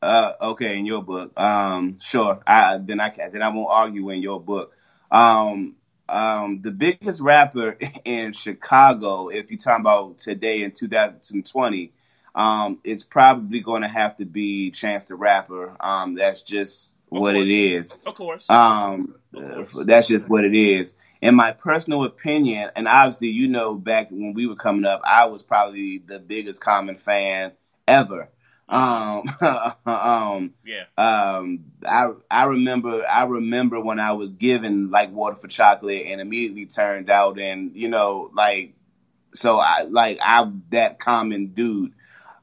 uh, okay, in your book, um, sure. I then I can then I won't argue in your book. Um, um, the biggest rapper in Chicago, if you're talking about today in 2020, um, it's probably going to have to be Chance the Rapper. Um, that's just what it is. Of course. Um, Of uh, course. that's just what it is. In my personal opinion, and obviously, you know, back when we were coming up, I was probably the biggest Common fan ever. Um, um, yeah. um, I I remember I remember when I was given like water for chocolate and immediately turned out and you know like So I like I'm that common dude.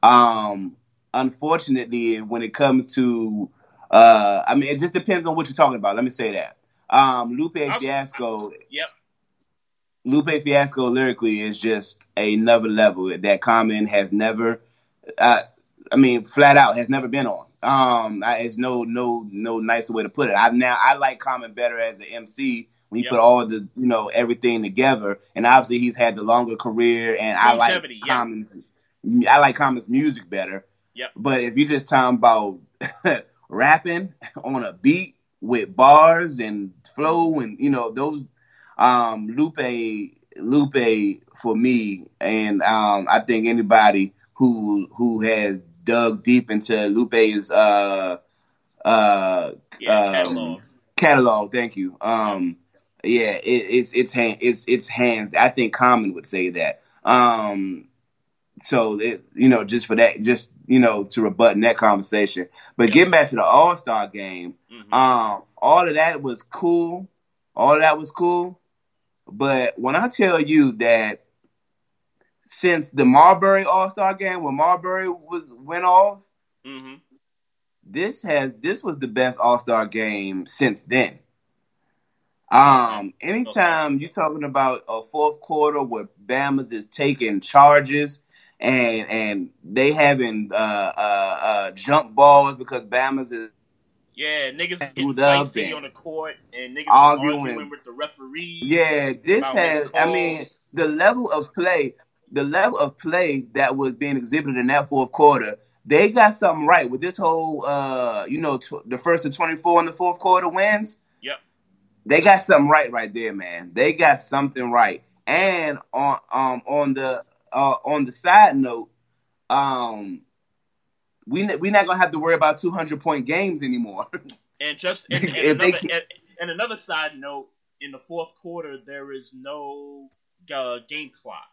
Um, unfortunately, when it comes to, uh, I mean, it just depends on what you're talking about. Let me say that. Um, Lupe Fiasco. Yep. Lupe Fiasco lyrically is just another level that Common has never. Uh, I mean, flat out has never been on. Um, I, it's no no no nicer way to put it. I now I like Common better as an MC when you Yep. put all the you know everything together, and obviously he's had the longer career, and I like. Common's. I like Common's music better. Yep. But if you're just talking about rapping on a beat with bars and flow and you know those um Lupe Lupe for me. And um I think anybody who who has dug deep into Lupe's uh uh Yeah, um, catalog. catalog thank you. Um yeah it, it's it's hand it's it's hands I think Common would say that. Um so it, you know just for that just you know to rebut that conversation but getting back to the all-star game Mhm. um, all of that was cool. All of that was cool. But when I tell you that since the Marbury All Star game, when Marbury was went off, Mhm. this has this was the best All Star game since then. Um, anytime you're talking about a fourth quarter where Bama's is taking charges and and they having uh, uh, uh, jump balls because Bama's is Yeah, niggas getting up and on the court, and niggas arguing. arguing, with the referee. Yeah, this has. I mean, the level of play, the level of play that was being exhibited in that fourth quarter, they got something right with this whole. uh You know, tw- the first to twenty four in the fourth quarter wins. Yep. They got something right right there, man. They got something right. And on um on the uh on the side note, um. We n- we not gonna have to worry about two hundred point games anymore. And just and, and, another, keep- and, and another side note, in the fourth quarter, there is no uh, game clock.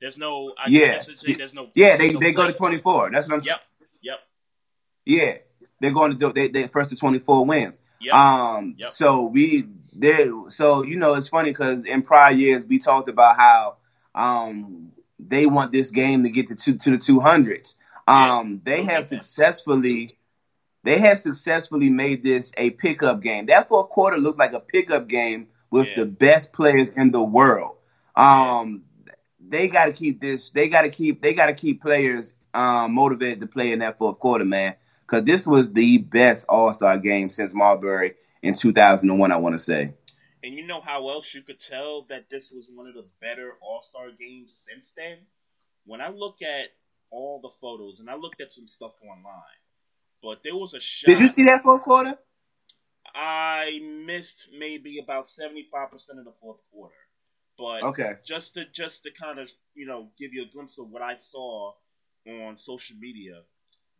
There's no. I Yeah. There's no. yeah, they no they go to twenty four. That's what I'm saying. Yep. Yep. Yeah, they're going to do they they first to twenty four wins. Yep. Um, Yep. so we there. So you know, it's funny because in prior years we talked about how um they want this game to get to two, to the two hundreds. Um, they have successfully. They have successfully made this a pickup game. That fourth quarter looked like a pickup game with Yeah. the best players in the world. Um, they got to keep this. They got to keep. They got to keep players um, motivated to play in that fourth quarter, man. Because this was the best All Star game since Marbury in 2001. I want to say. And you know how else you could tell that this was one of the better All Star games since then? When I look at all the photos, and I looked at some stuff online, but there was a shot. Did you see that fourth quarter? I missed maybe about seventy five percent of the fourth quarter, but Okay. just to just to kind of you know give you a glimpse of what I saw on social media,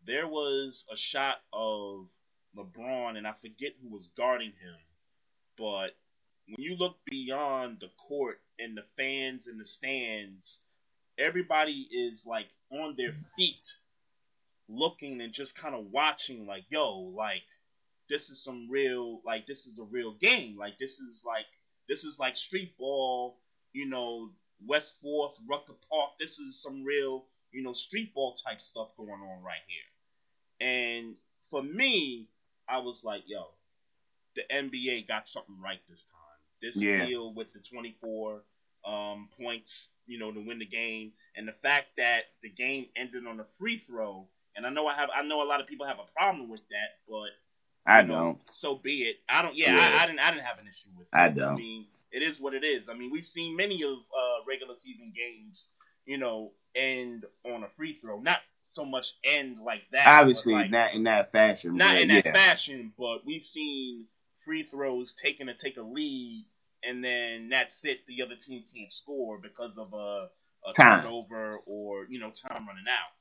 there was a shot of LeBron, and I forget who was guarding him, but when you look beyond the court and the fans and the stands, everybody is like on their feet, looking and just kind of watching, like yo, like this is some real, like this is a real game, like this is like this is like street ball, you know, West Fourth, Rucker Park. This is some real, you know, street ball type stuff going on right here. And for me, I was like, yo, the NBA got something right this time. This Yeah. deal with the 24 um, points, you know, to win the game, and the fact that the game ended on a free throw. And I know I have, I know a lot of people have a problem with that, but I know, don't. So be it. I don't. Yeah, Yeah. I, I didn't. I didn't have an issue with it. I don't. I mean, it is what it is. I mean, we've seen many of uh, regular season games, you know, end on a free throw. Not so much end like that. Obviously, like, not in that fashion. not in that yeah. fashion, but we've seen free throws taken to take a lead, and then that's it. The other team can't score because of a, a Time. turnover or you know time running out.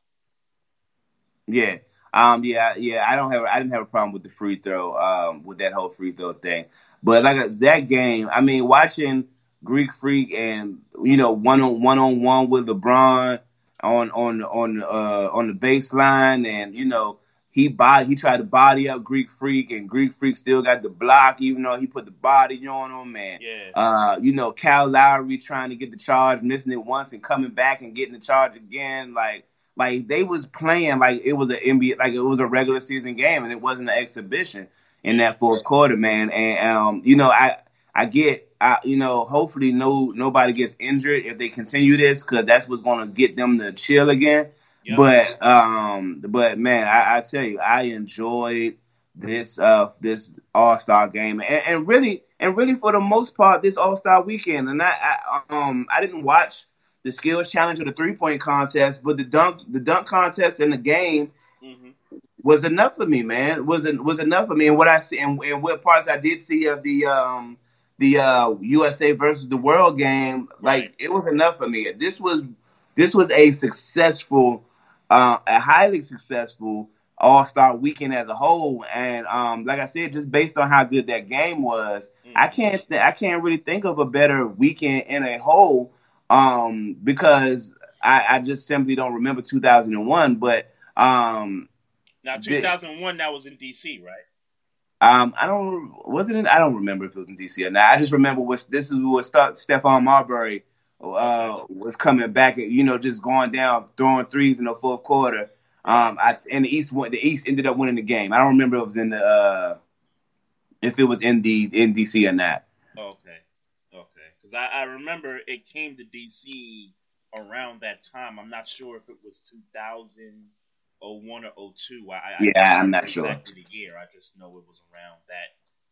Yeah. Um. Yeah. Yeah. I don't have. I didn't have a problem with the free throw. Um. With that whole free throw thing. But like uh, that game, I mean, watching Greek Freak and you know one on one on one with LeBron on on on uh on the baseline, and you know he body he tried to body up Greek Freak, and Greek Freak still got the block, even though he put the body on him. Man, Yeah. uh, you know, Kyle Lowry trying to get the charge, missing it once and coming back and getting the charge again. Like, like they was playing like it was an NBA, like it was a regular season game, and it wasn't an exhibition in that fourth quarter, man. And um, you know, I I get, I you know, hopefully no nobody gets injured if they continue this because that's what's going to get them to chill again. Yep. But um, but man, I, I tell you, I enjoyed this uh this All Star game, and, and really and really for the most part, this All Star weekend. And I, I um I didn't watch the skills challenge or the three point contest, but the dunk the dunk contest and the game hmm was enough for me, man. Was was enough for me. And what I see and, and what parts I did see of the um the uh USA versus the world game, like Right. it was enough for me. This was this was a successful, uh, a highly successful All Star weekend as a whole. And um, like I said, just based on how good that game was, I can't th- I can't really think of a better weekend in a whole. Um, because I, I just simply don't remember 2001, but um. Now, Did- 2001, that was in DC, right? Um, I don't was it in, I don't remember if it was in DC or not. I just remember was this is what Stephon Marbury uh was coming back you know just going down throwing threes in the fourth quarter. Um, I and the East won, the East ended up winning the game. I don't remember if it was in the uh if it was in the in DC or not. Okay, okay. Because I, I remember it came to DC around that time. I'm not sure if it was 2001 or 02. I, I Yeah, I'm remember not sure. the year. I just know it was around that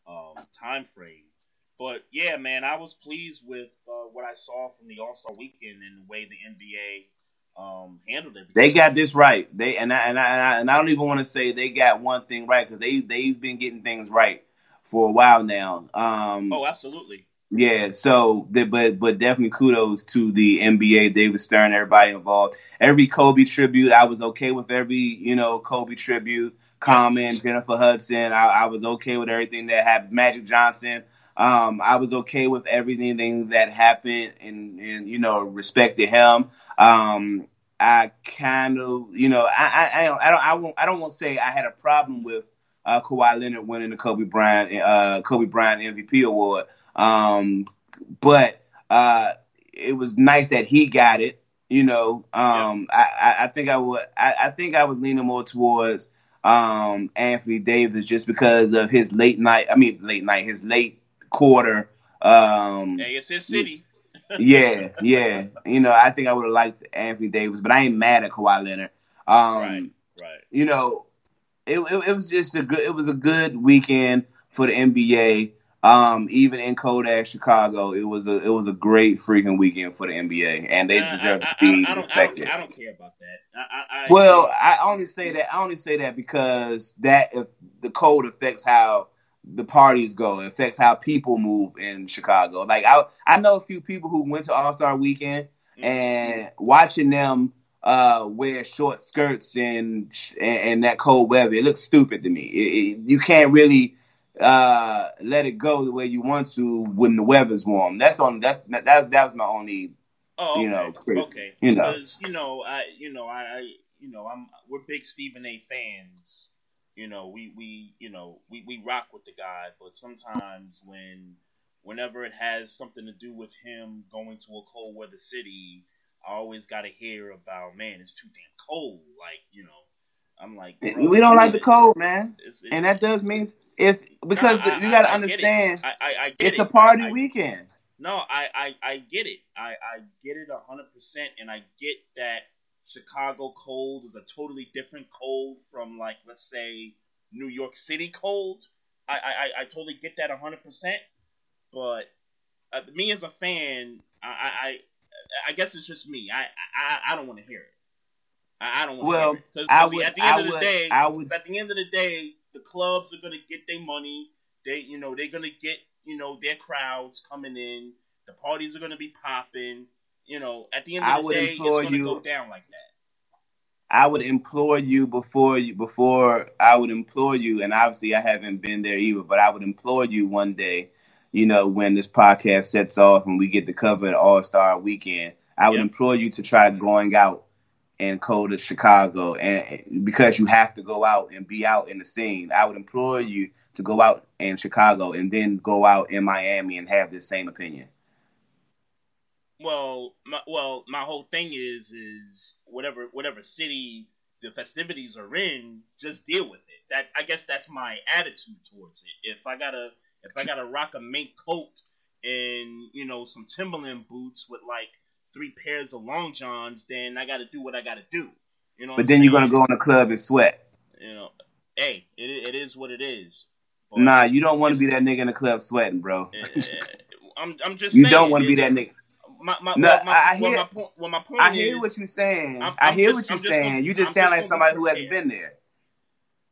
um, time frame. But yeah, man, I was pleased with uh, what I saw from the All Star Weekend and the way the NBA um, handled it. They got this right. They and I and I and I, and I don't even want to say they got one thing right because they they've been getting things right for a while now. Um, Oh, absolutely. Yeah, so but but definitely kudos to the NBA, David Stern, everybody involved. Every Kobe tribute, I was okay with every you know Kobe tribute. Common, Jennifer Hudson, I, I was okay with everything that happened. Magic Johnson, um, I was okay with everything that happened, and and you know respected him. Um, I kind of you know I I I don't I don't I won't I don't want to say I had a problem with uh, Kawhi Leonard winning the Kobe Bryant uh, Kobe Bryant MVP award. Um, but uh, it was nice that he got it. You know, um, I, I, I think I would. I, I think I was leaning more towards um, Anthony Davis just because of his late night. I mean, late night, his late quarter. Um, Hey, it's his city. yeah, yeah. You know, I think I would have liked Anthony Davis, but I ain't mad at Kawhi Leonard. Um, right, right. you know, it, it, it was just a good it was a good weekend for the NBA. Um, even in Kodak, Chicago, it was a it was a great freaking weekend for the NBA, and they Nah, deserve I, to be I, I don't, I, respected. don't, I don't care about that. I, I, I, Well, I only say that I only say that because that if the code affects how the parties go, it affects how people move in Chicago. Like I I know a few people who went to All Star Weekend Mm-hmm. and watching them uh, wear short skirts and, and and that cold weather, it looks stupid to me. It, it, you can't really uh, let it go the way you want to when the weather's warm. That's on that's that that was my only Oh, you okay. know, Chris, okay. you know. because you know, I, you know, I, I, you know, I'm, we're big Stephen A. fans. You know, we, we, you know, we, we rock with the guy, but sometimes when, whenever it has something to do with him going to a cold weather city, I always got to hear about, man, it's too damn cold. Like, you know, I'm like, we don't like the cold, man. it's- it's- And that does mean if because I- you got to I get it. understand I, I, I get it's it. a party I- I- weekend. No, I, I, I get it. I, I get it a hundred percent, and I get that Chicago cold is a totally different cold from like let's say New York City cold. I, I, I- totally get that a hundred percent. But uh, me as a fan, I, I, I, guess it's just me. I, I, I don't want to hear it. I, I don't want to Well, hear it because at the end I of the would, day, I would. at the end of the day, the clubs are gonna get their money. They, you know, they're gonna get, you know, their crowds coming in. The parties are gonna be popping. You know, at the end I of the would day, it's gonna you- go down like that. I would implore you before you before I would implore you, and obviously I haven't been there either, but I would implore you one day, you know, when this podcast sets off and we get to cover an All Star Weekend, I would Yep. implore you to try going out and cold to Chicago, and because you have to go out and be out in the scene, I would implore you to go out in Chicago and then go out in Miami and have this same opinion. Well, my, well, my whole thing is is whatever whatever city the festivities are in, just deal with it. That I guess that's my attitude towards it. If I gotta if I gotta rock a mink coat and you know some Timberland boots with like three pairs of long johns, then I gotta do what I gotta do. You know. But then you're gonna go in the club and sweat. You know, hey, it it is what it is. But nah, you don't want to be that nigga in the club sweating, bro. Eh, eh, eh, I'm I'm just. You saying, don't want to be that nigga. My, my, no, my, I hear. Well, my, point, well, my point I hear is, what you're saying. I'm, i I'm hear just, what you're I'm saying. Just, you just sound like somebody who hasn't been there.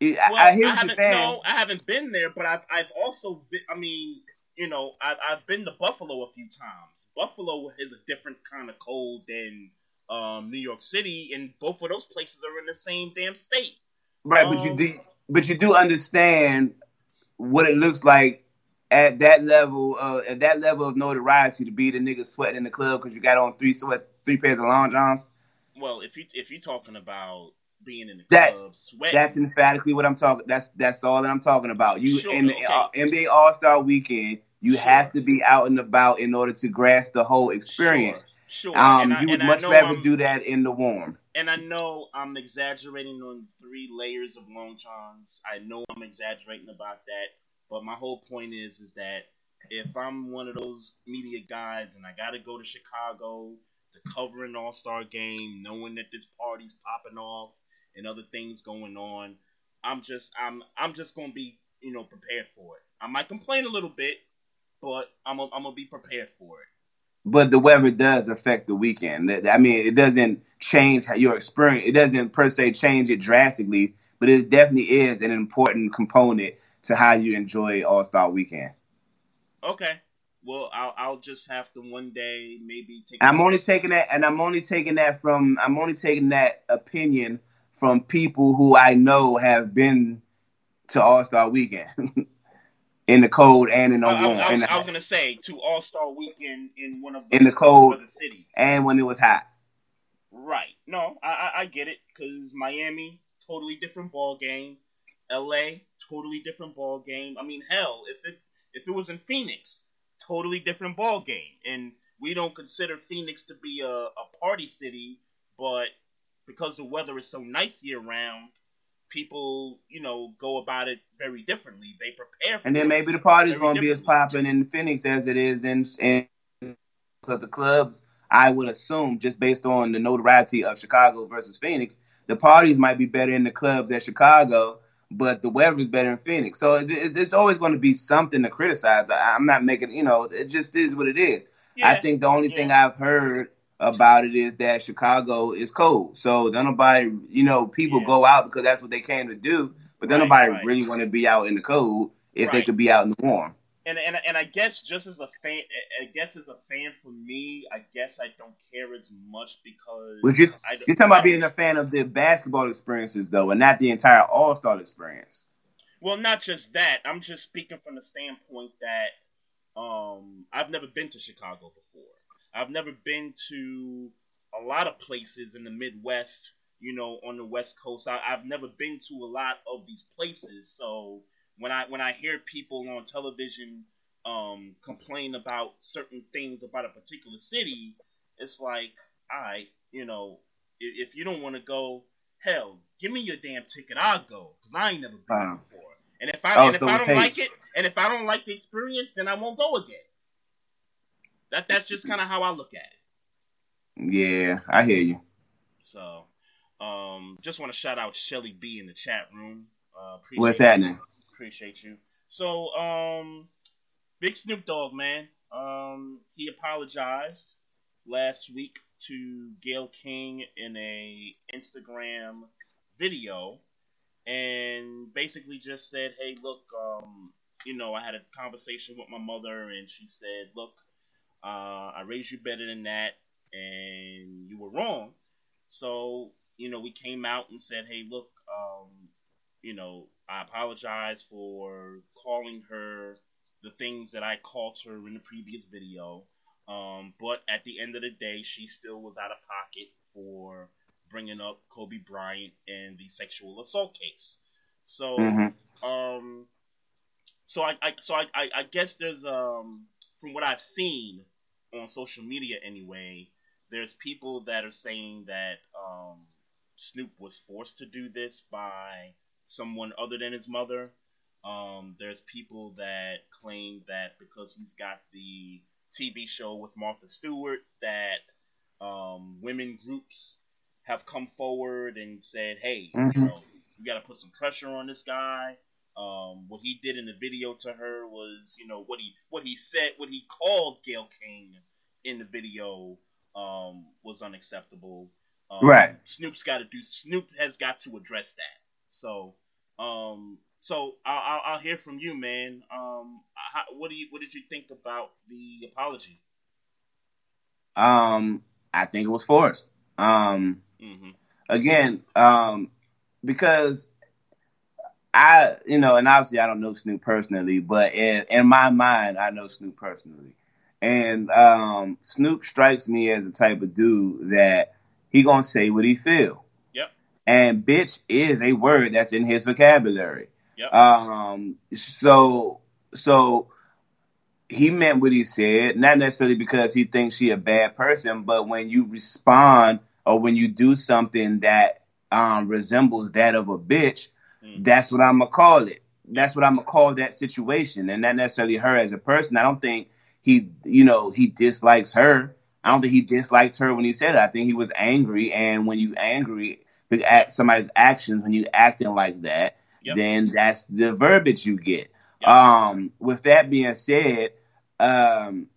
I, well, I hear what I you're saying. No, I haven't been there, but I've I've also been. I mean, you know, I've I've been to Buffalo a few times. Buffalo is a different kind of cold than um, New York City, and both of those places are in the same damn state. Right, Um, but you do, but you do understand what it looks like at that level, uh, at that level of notoriety to be the nigga sweating in the club because you got on three sweat, three pairs of long johns. Well, if you if you're talking about being in the That- club, sweating, That's emphatically what I'm talking. That's that's all that I'm talking about. You Sure, in the okay. uh, NBA All Star Weekend, you Sure. have to be out and about in order to grasp the whole experience. Sure, Um, and I, you would much rather I'm- do that in the warm. and I know I'm exaggerating on three layers of long johns. I know I'm exaggerating about that, but my whole point is is that if I'm one of those media guys and I got to go to Chicago to cover an All Star game, knowing that this party's popping off and other things going on, I'm just I'm I'm just gonna be you know prepared for it. I might complain a little bit, but I'm i I'm gonna be prepared for it. But the weather does affect the weekend. I mean, it doesn't change your experience. It doesn't per se change it drastically, but it definitely is an important component to how you enjoy All Star Weekend. Okay. Well, I'll I'll just have to one day maybe take. I'm only taking that, and I'm only taking that from. I'm only taking that opinion from people who I know have been to All Star Weekend in the cold and in the I, I- warm, I was, I was gonna say to All Star Weekend in one of the In the cold. cities. and when it was hot. Right. No, I I, I get it because Miami totally different ball game. L.A. totally different ball game. I mean, hell, if it if it was in Phoenix, totally different ball game. And we don't consider Phoenix to be a, a party city, but because the weather is so nice year round, people you know go about it very differently. They prepare. For And then maybe the party's going to be as popping in Phoenix as it is in in because the clubs. I would assume just based on the notoriety of Chicago versus Phoenix, the parties might be better in the clubs at Chicago, but the weather is better in Phoenix. So it, it, it's always going to be something to criticize. I, I'm not making you know it just is what it is. I think the only thing. I've heard about it is that Chicago is cold. So then nobody, you know, people Yeah. go out because that's what they came to do. But then Right, nobody right. really want to be out in the cold if they could be out in the warm. And and and I guess just as a fan, I guess as a fan for me, I guess I don't care as much because But you're, I don't- you're talking about being a fan of the basketball experiences though, and not the entire All Star experience. well, not just that. I'm just speaking from the standpoint that um I've never been to Chicago before. I've never been to a lot of places in the Midwest. You know, on the West Coast, I, I've never been to a lot of these places. So when I when I hear people on television um, complain about certain things about a particular city, it's like, all right, you know, if, if you don't want to go, hell, give me your damn ticket, I'll go, cause I ain't never been Wow. before. And if I Oh, and if I don't like it, and if I don't like the experience, then I won't go again. That that's just kind of how I look at it. Yeah, I hear you. So, um, just want to shout out Shelly B in the chat room. Uh, What's happening? Appreciate you. So, um, Big Snoop Dogg, man. Um, he apologized last week to Gayle King in a Instagram video, and basically just said, "Hey, look, um, you know, I had a conversation with my mother, and she said, look, uh, I raised you better than that, and you were wrong. So, you know, we came out and said, hey, look, um, you know, I apologize for calling her the things that I called her in the previous video. Um, but at the end of the day, she still was out of pocket for bringing up Kobe Bryant and the sexual assault case. So, Mhm. um, so I, I so I, I, I guess there's um from what I've seen on social media anyway, there's people that are saying that um Snoop was forced to do this by someone other than his mother. Um, there's people that claim that because he's got the TV show with Martha Stewart, that um, women groups have come forward and said, "Hey, you Mhm. know, you got to put some pressure on this guy." Um, what he did in the video to her was, you know, what he what he said, what he called Gayle King in the video um, was unacceptable. Um, Right. Snoop's got to do. Snoop has got to address that. So, um, so I'll, I'll, I'll hear from you, man. Um, how, what do you what did you think about the apology? Um, I think it was forced. Um, hmm again, um, because I, you know, and obviously I don't know Snoop personally, but in, in my mind, I know Snoop personally. And um, Snoop strikes me as the type of dude that he gonna say what he feel. And bitch is a word that's in his vocabulary. Yep. Um, so, so he meant what he said, not necessarily because he thinks she a bad person, but when you respond or when you do something that um, resembles that of a bitch, Mm. that's what I'm gonna call it. That's what I'm gonna call that situation, and not necessarily her as a person. I don't think he, you know, he dislikes her. I don't think he disliked her when he said it. I think he was angry, and when you angry at somebody's actions, when you acting like that, Yep. then that's the verbiage you get. Yep. Um, with that being said, um,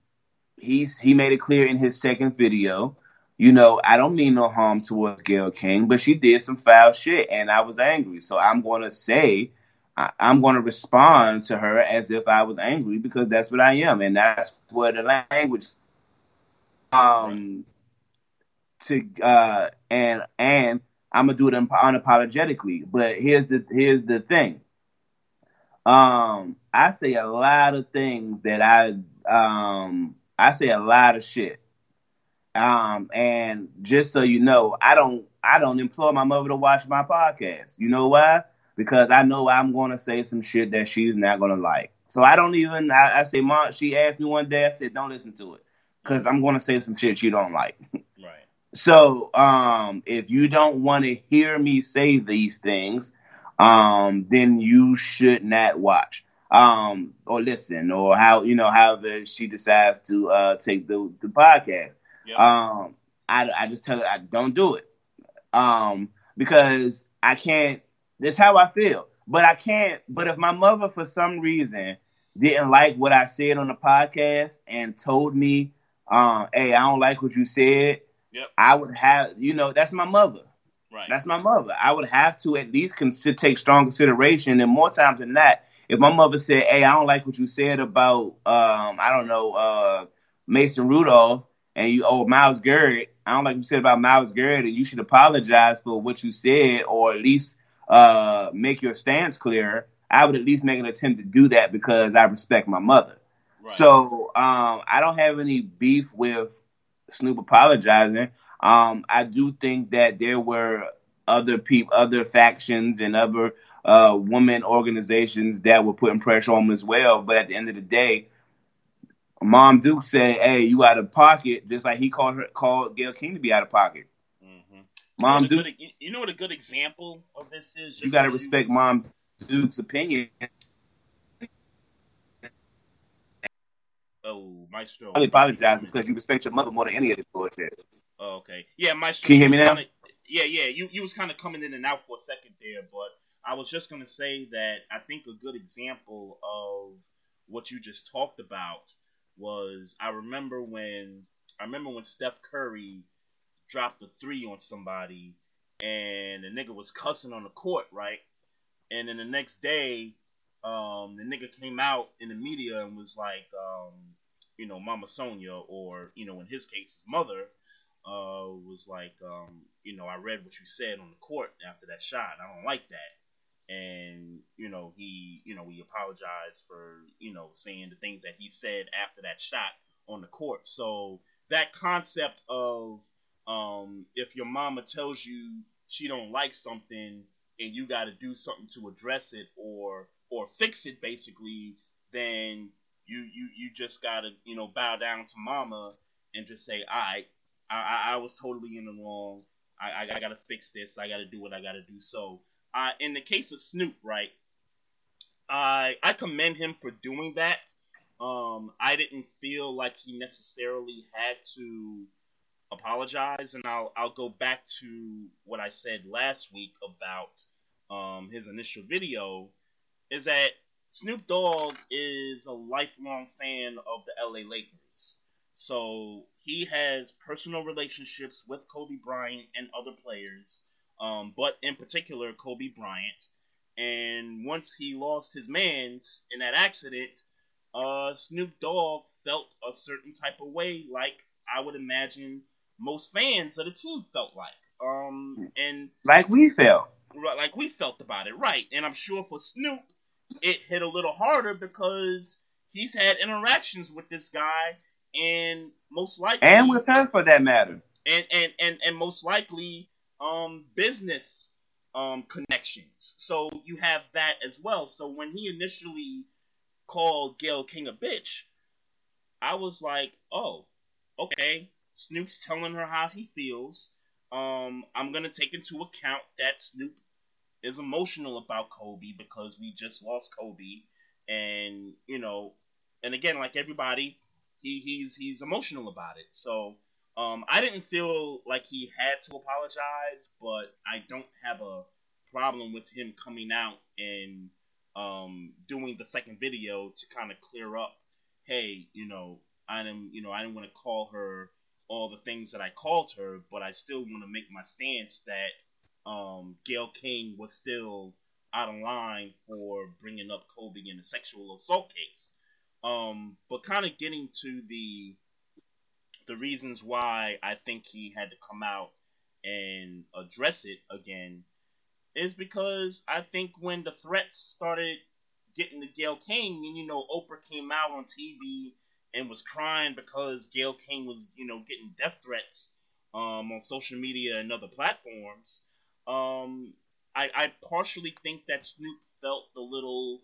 he's he made it clear in his second video. You know, I don't mean no harm towards Gayle King, but she did some foul shit, and I was angry. So I'm going to say, I, I'm going to respond to her as if I was angry because that's what I am, and that's what the language. Um, to uh, and and I'm gonna do it un- unapologetically. But here's the here's the thing. Um, I say a lot of things that I um I say a lot of shit. Um, and just so you know, I don't I don't implore my mother to watch my podcast. You know why? Because I know I'm gonna say some shit that she's not gonna like. So I don't even I, I say, Mom, she asked me one day, I said, Don't listen to it. Because I'm gonna say some shit you don't like. Right. So, um, if you don't want to hear me say these things, um, then you should not watch, um, or listen, or how you know, however she decides to uh take the the podcast. Yep. Um, I I just tell her I don't do it, um, because I can't. That's how I feel, but I can't. But if my mother, for some reason, didn't like what I said on the podcast and told me, um, hey, I don't like what you said. Yep. I would have, you know, that's my mother. Right. That's my mother. I would have to at least consider, take strong consideration, and more times than not, if my mother said, "Hey, I don't like what you said about, um, I don't know, uh, Mason Rudolph," and you, oh, Myles Garrett, I don't like what you said about Myles Garrett, and you should apologize for what you said, or at least uh, make your stance clearer. I would at least make an attempt to do that because I respect my mother. right. So um, I don't have any beef with Snoop apologizing. Um, I do think that there were other people, other factions, and other uh, women organizations that were putting pressure on him as well. But at the end of the day, Mom Duke said, "Hey, you out of pocket," just like he called her, called Gayle King to be out of pocket. hmm Mom you, know Duke, good, you- know what a good example of this is? you got to respect Mom Duke's opinion. Oh, Maestro. I apologize because you respect your mother more than any of this bullshit. Oh, okay. Yeah, Maestro. Can you hear me now? kinda- yeah, yeah. You you was kind of coming in and out for a second there, but I was just gonna say that I think a good example of what you just talked about was I remember when I remember when Steph Curry dropped a three on somebody and the nigga was cussing on the court, right? And then the next day, um, the nigga came out in the media and was like, um, you know, Mama Sonya, or you know, in his case, his mother, uh, was like, um, you know, I read what you said on the court after that shot. I don't like that. And you know, he, you know, he apologized for, you know, saying the things that he said after that shot on the court. So that concept of Um, if your mama tells you she don't like something and you got to do something to address it or or fix it, basically, then you you you just gotta you know bow down to mama and just say, I I I was totally in the wrong. I I, I gotta fix this. I gotta do what I gotta do. So, uh, in the case of Snoop, right, I I commend him for doing that. Um, I didn't feel like he necessarily had to apologize, and I'll I'll go back to what I said last week about um, his initial video, is that Snoop Dogg is a lifelong fan of the LA Lakers. So he has personal relationships with Kobe Bryant and other players, um, but in particular Kobe Bryant. And once he lost his man's in that accident, uh, Snoop Dogg felt a certain type of way, like I would imagine most fans of the team felt like. Um, and like we felt, like we felt about it, right? And I'm sure for Snoop, it hit a little harder because he's had interactions with this guy, and most likely, and with her for that matter, and and and, and most likely, um, business um connections. So you have that as well. So when he initially called Gayle King a bitch, I was like, oh, okay, Snoop's telling her how he feels. Um, I'm gonna take into account that Snoop is emotional about Kobe because we just lost Kobe, and you know, and again, like everybody, he he's he's emotional about it. So um, I didn't feel like he had to apologize, but I don't have a problem with him coming out and um, doing the second video to kind of clear up. Hey, you know, I didn't, you know, I didn't want to call her all the things that I called her, but I still want to make my stance that um, Gayle King was still out of line for bringing up Kobe in a sexual assault case. Um, but kind of getting to the the reasons why I think he had to come out and address it again is because I think when the threats started getting to Gayle King, and you know Oprah came out on TV and was crying because Gayle King was, you know, getting death threats um, on social media and other platforms. Um, I, I partially think that Snoop felt a little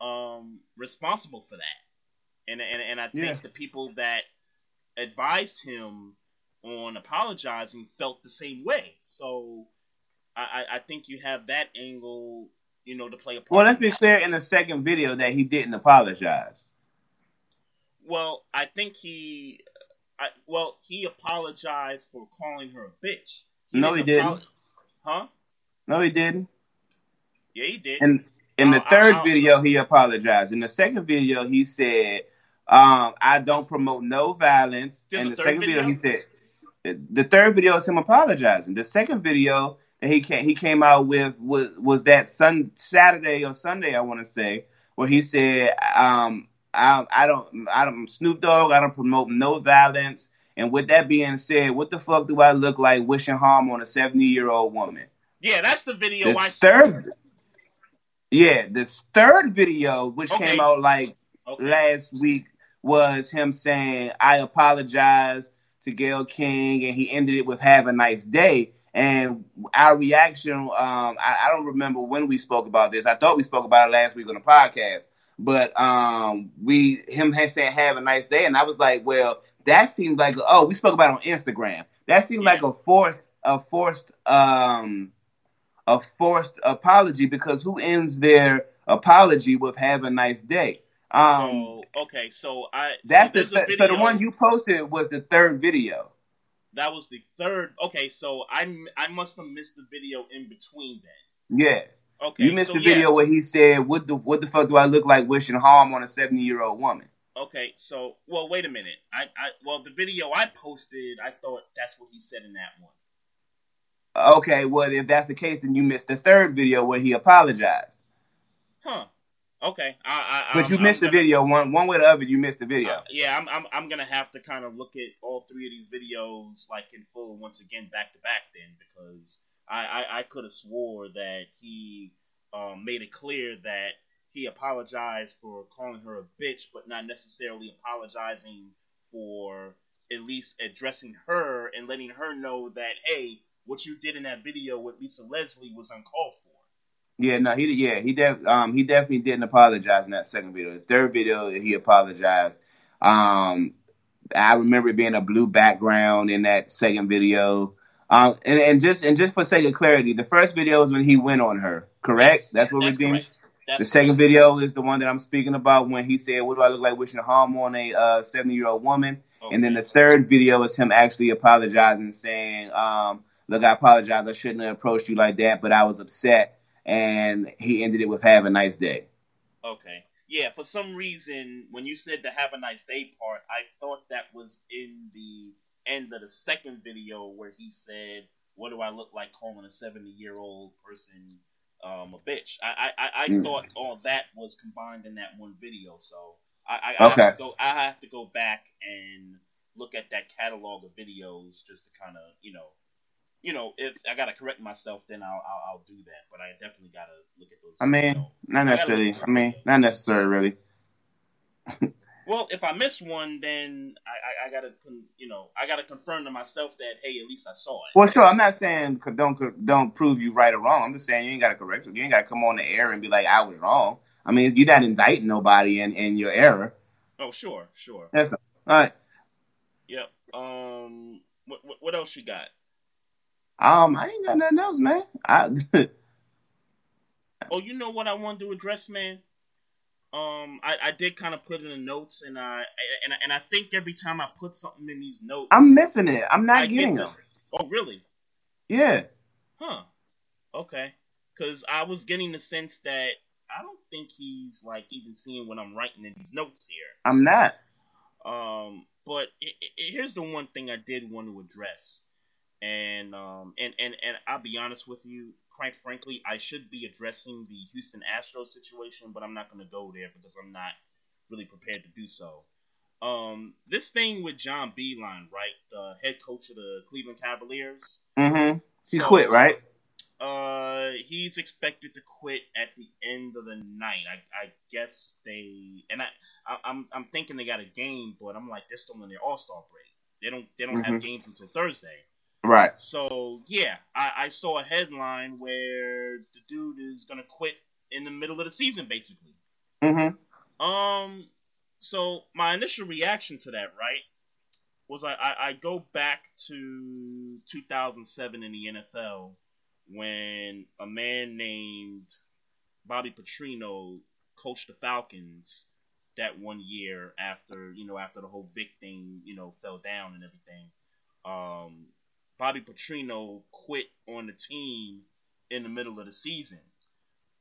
um, responsible for that, and and and I think yeah. the people that advised him on apologizing felt the same way. So I, I think you have that angle, you know, to play a part. Well, let's be clear in the second video that he didn't apologize. Well, I think he, I, well, he apologized for calling her a bitch. He no, he didn't. Huh? No, he didn't. Yeah, he did. And in the 3rd video, he apologized. In the second video, he said, um, "I don't promote no violence." In the second video? video, he said, "The third video is him apologizing." The second video that he came, he came out with was was that Sun Saturday or Sunday, I want to say, where he said, um, I, I don't, I don't Snoop Dogg. I don't promote no violence. And with that being said, what the fuck do I look like wishing harm on a seventy year old woman? Yeah, that's the video. The I third, saw. yeah, this third video, which okay. came out like okay. last week, was him saying, "I apologize to Gayle King," and he ended it with "Have a nice day." And our reaction, um, I, I, don't remember when we spoke about this. I thought we spoke about it last week on the podcast. But um, we him saying have a nice day, and I was like, well, that seemed like oh, we spoke about on Instagram. That seemed yeah. like a forced a forced um a forced apology because who ends their apology with have a nice day? Um, oh, okay, so I that's so the th- so the one you posted was the third video. That was the third. Okay, so I I must have missed the video in between then. Yeah. Okay. You missed so the video yeah. where he said, "What the what the fuck do I look like wishing harm on a seventy year old woman?" Okay, so well, wait a minute. I, I well, the video I posted, I thought that's what he said in that one. Okay, well, if that's the case, then you missed the third video where he apologized. Huh. Okay. I, I, but you I'm, missed I'm the gonna, video one one way or the other. You missed the video. Uh, yeah, I'm, I'm I'm gonna have to kind of look at all three of these videos like in full once again back to back then because I, I, I could have swore that he um, made it clear that he apologized for calling her a bitch, but not necessarily apologizing for at least addressing her and letting her know that hey, what you did in that video with Lisa Leslie was uncalled for. Yeah, no, he yeah he def um he definitely didn't apologize in that second video. The third video he apologized. Um, I remember it being a blue background in that second video. Um, and, and just and just for sake of clarity, the first video is when he went on her. Correct? That's what That's correct. That's The second video is the one that I'm speaking about when he said, "What do I look like wishing harm on a uh, 70 year old woman?" And then the third video is him actually apologizing, saying, um, "Look, I apologize. I shouldn't have approached you like that, but I was upset." And he ended it with "Have a nice day." Okay. Yeah, for some reason, when you said the have a nice day part, I thought that was in the end of the second video where he said, What do I look like calling a 70 year old person um, a bitch? I, I, I, I Mm. thought all that was combined in that one video, so I, I, I, Okay. have to go, I have to go back and look at that catalog of videos just to kind of, you know, you know, if I gotta correct myself, then I'll, I'll I'll do that. But I definitely gotta look at those. I mean, know, not necessarily. I mean, not necessarily, really. Well, if I miss one, then I, I, I gotta, con- you know, I gotta confirm to myself that hey, at least I saw it. Well, sure. I'm not saying don't don't prove you right or wrong. I'm just saying you ain't got to correct it. You ain't got to come on the air and be like, "I was wrong." I mean, you're not indicting nobody in in your error. Oh, sure, sure. That's all right. Yep. Um, what, what what else you got? Um, I ain't got nothing else, man. I Oh, you know what I wanted to address, man. Um, I, I did kind of put in the notes, and I and I, and I think every time I put something in these notes, I'm missing it. I'm not I getting the- them. Oh, really? Yeah. Huh. Okay. Because I was getting the sense that I don't think he's like even seeing what I'm writing in these notes here. I'm not. Um, but i i here's the one thing I did want to address, and um, and and and I'll be honest with you. Quite frankly, I should be addressing the Houston Astros situation, but I'm not going to go there because I'm not really prepared to do so. Um, this thing with John Beilein, right, the head coach of the Cleveland Cavaliers. Mm-hmm. He So, quit, right? Uh, he's expected to quit at the end of the night. I, I guess they and I, I I'm I'm thinking they got a game, but I'm like they're still in their All Star break. They don't they don't have Mhm. games until Thursday. Right. So yeah, I, I saw a headline where the dude is gonna quit in the middle of the season, basically. Mm-hmm. Um, so my initial reaction to that, right, was I, I, I go back to 2007 in the NFL when a man named Bobby Petrino coached the Falcons that one year after you know after the whole Vic thing you know fell down and everything. Um, Bobby Petrino quit on the team in the middle of the season.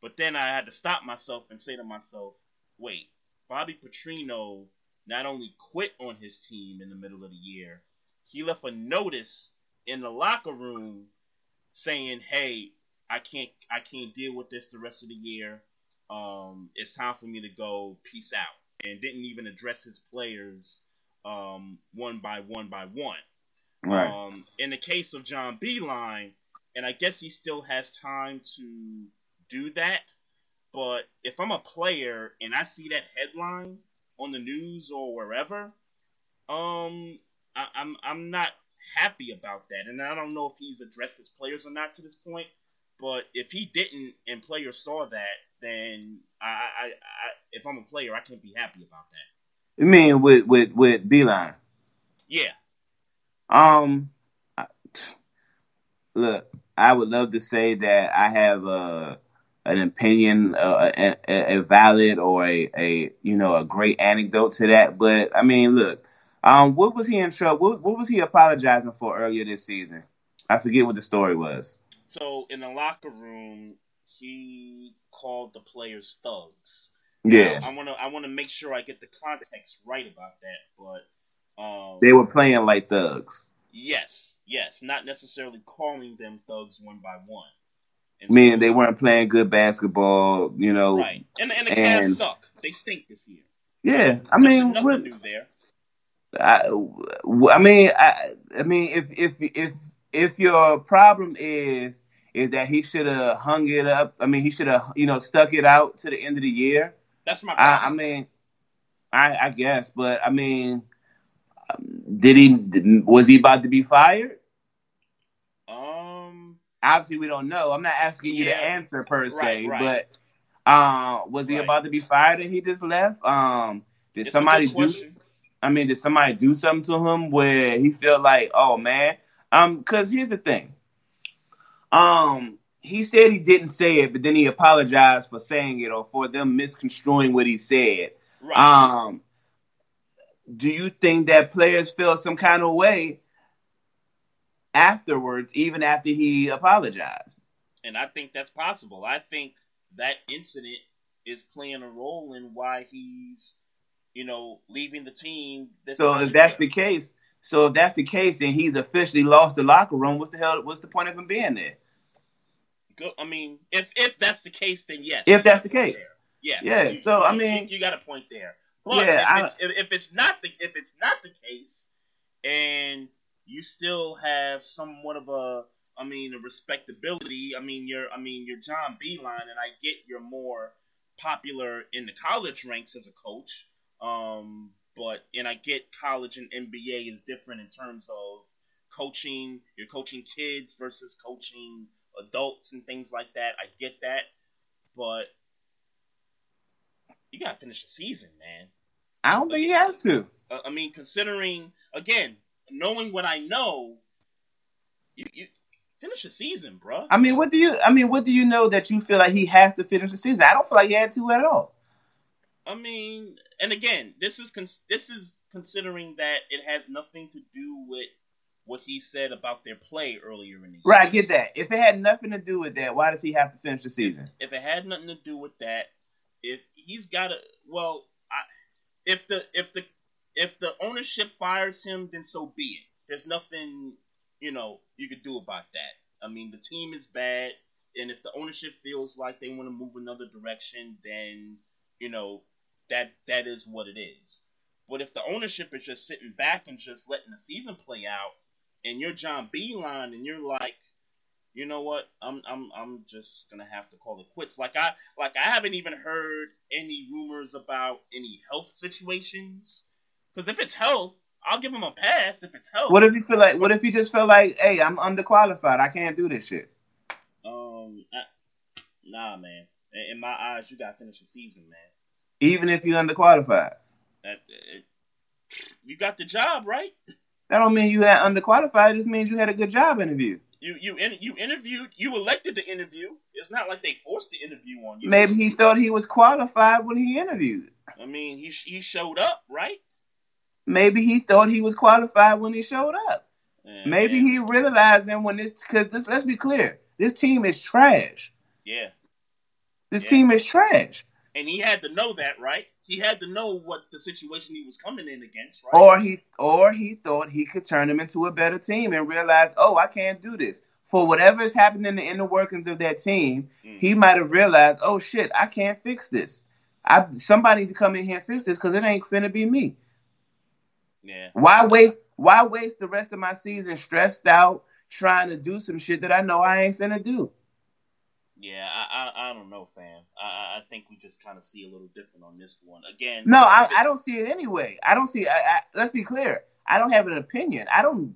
But then I had to stop myself and say to myself, wait, Bobby Petrino not only quit on his team in the middle of the year, he left a notice in the locker room saying, "Hey, I can't I can't deal with this the rest of the year. Um, it's time for me to go. Peace out." And didn't even address his players um, one by one by one. Right. Um, in the case of John Beilein, and I guess he still has time to do that. But if I'm a player and I see that headline on the news or wherever, um, I, I'm I'm not happy about that, and I don't know if he's addressed his players or not to this point. But if he didn't and players saw that, then I, I, I if I'm a player, I can't be happy about that. You mean with with with Beilein? Yeah, Um, look, I would love to say that I have a an opinion, uh, a, a, valid or a, a you know a great anecdote to that. But I mean, look, um, what was he in trouble? What, what was he apologizing for earlier this season? I forget what the story was. So in the locker room, he called the players thugs. Yeah, Now, I want to I want to make sure I get the context right about that, but um, they were playing like thugs, yes, yes, not necessarily calling them thugs one by one. And meaning so- they weren't playing good basketball. You know, right, and and the and- Cavs suck. They stink this year. yeah. I mean, what, new there. I, I mean, I, I mean, if if if if your problem is is that he should have hung it up, I mean, he should have you know stuck it out to the end of the year. That's my I, I mean, I I guess, but I mean, did he was he about to be fired? Um, Obviously, we don't know. I'm not asking you to answer per se, Right, right. but uh, was he Right. about to be fired and he just left? Um, did It's somebody do? I mean, did somebody do something to him where he felt like, oh man? Um, because here's the thing. Um, he said he didn't say it, but then he apologized for saying it or for them misconstruing what he said. right. Um, do you think that players feel some kind of way afterwards, even after he apologized? and I think that's possible. I think that incident is playing a role in why he's, you know, leaving the team. So if that's the case, so if that's the case, and he's officially lost the locker room, what's the hell? What's the point of him being there? Go, I mean, if if that's the case, then yes. If that's the case. yeah, Yeah, You- so, I you- mean- you, got a point there. But Yeah, if, it's, if, if it's not the if it's not the case, and you still have somewhat of a, I mean, a respectability. I mean, you're I mean you're John Beilein, and I get you're more popular in the college ranks as a coach. Um, but and I get college and NBA is different in terms of coaching. You're coaching kids versus coaching adults and things like that. I get that, but you gotta finish the season, man. I don't think he has to. Uh, I mean, considering again, knowing what I know, you you finish the season, bro. I mean, what do you? I mean, what do you know that you feel like he has to finish the season? I don't feel like he had to at all. I mean, and again, this is cons- this is considering that it has nothing to do with what he said about their play earlier in the year. Right, I get that. If it had nothing to do with that, why does he have to finish the season? If it had nothing to do with that, if he's got to, well, I, if the if the if the ownership fires him, then so be it. There's nothing you know you could do about that. I mean, the team is bad, and if the ownership feels like they want to move another direction, then you know that that is what it is. But if the ownership is just sitting back and just letting the season play out, and you're John Beilein and you're like, you know what, I'm I'm I'm just gonna have to call it quits. Like I like I haven't even heard any rumors about any health situations. Because if it's health, I'll give him a pass. If it's health, What if he feel like? What if he just feel like, hey, I'm underqualified. I can't do this shit. um, I, nah, man. In, in my eyes, you gotta finish the season, man. Even if you're underqualified, That it, you got the job, right? that don't mean you had underqualified. It just means you had a good job interview. You you in, you interviewed. You elected to interview. It's not like they forced the interview on you. Maybe he thought he was qualified when he interviewed. I mean, he he showed up, right? Maybe he thought he was qualified when he showed up. And- Maybe and- he realized then when this because this, let's be clear, this team is trash. Yeah, This Yeah. team is trash. and he had to know that, right? He had to know what the situation he was coming in against, right? Or he or he thought he could turn them into a better team and realized, oh, I can't do this. For whatever is happening in the inner workings of that team, Mm. he might have realized, oh shit, I can't fix this. I somebody to come in here and fix this because it ain't finna be me. yeah, Why waste why waste the rest of my season stressed out trying to do some shit that I know I ain't finna do? Yeah. I I, I don't know, fam. I I- think we just kind of see a little different on this one. Again, No, I, I don't see it anyway. I don't see. I, I, let's be clear. I don't have an opinion. I don't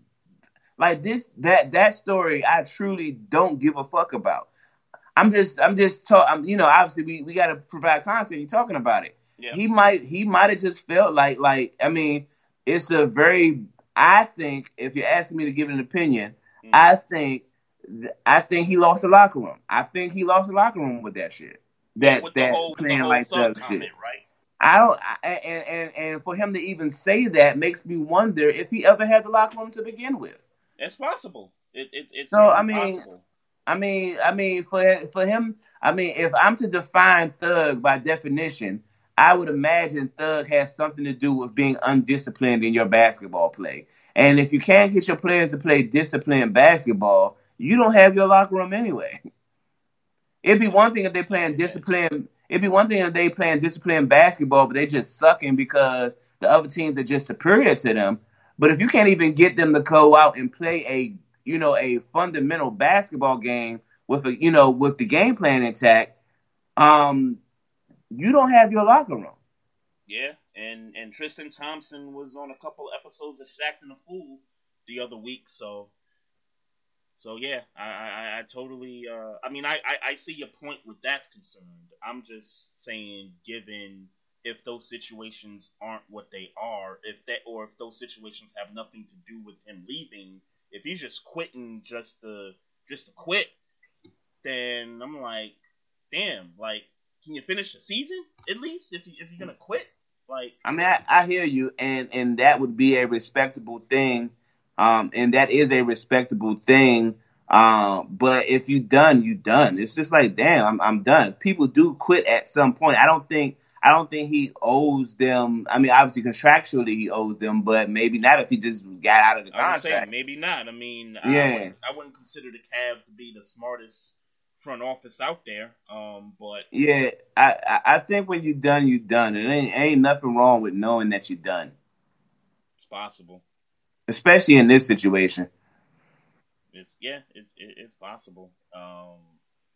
like this. That that story. I truly don't give a fuck about. I'm just. I'm just talking. You know. Obviously, we, we got to provide content. You're talking about it. Yeah. He might. He might have just felt like. Like. I mean, it's a very. I think if you're asking me to give an opinion, Mm. I think. I think he lost the locker room. I think he lost the locker room with that shit. That with that whole, playing like thug that shit. right? I don't, I, and, and and for him to even say that makes me wonder if he ever had the locker room to begin with. It's possible. It, it it's So, I mean, possible. I mean, I mean, for for him, I mean, if I'm to define thug by definition, I would imagine thug has something to do with being undisciplined in your basketball play. And if you can't get your players to play disciplined basketball, you don't have your locker room anyway. It'd be one thing if they playing disciplined. It'd be one thing if they playing disciplined basketball, but they just sucking because the other teams are just superior to them. But if you can't even get them to go out and play a you know a fundamental basketball game with a you know with the game plan intact, um, you don't have your locker room. Yeah, and and Tristan Thompson was on a couple episodes of Acting a Fool the other week, so so yeah, I I, I totally uh I mean I, I I see your point with that's concerned. I'm just saying given if those situations aren't what they are, if that or if those situations have nothing to do with him leaving, if he's just quitting just to just to quit, then I'm like, damn, like can you finish the season at least if you if you're gonna quit? Like I mean, I, I hear you, and and that would be a respectable thing, um, and that is a respectable thing. Um, but if you done, you done. It's just like, damn, I'm I'm done. People do quit at some point. I don't think I don't think he owes them. I mean, obviously contractually he owes them, but maybe not if he just got out of the contract. saying, maybe not. I mean, Yeah. I, wouldn't, I wouldn't consider the Cavs to be the smartest front office out there. Um, but Yeah, I, I I think when you done, you done. It ain't ain't nothing wrong with knowing that you done, it's possible. Especially in this situation. It's yeah, it's it's possible. Um,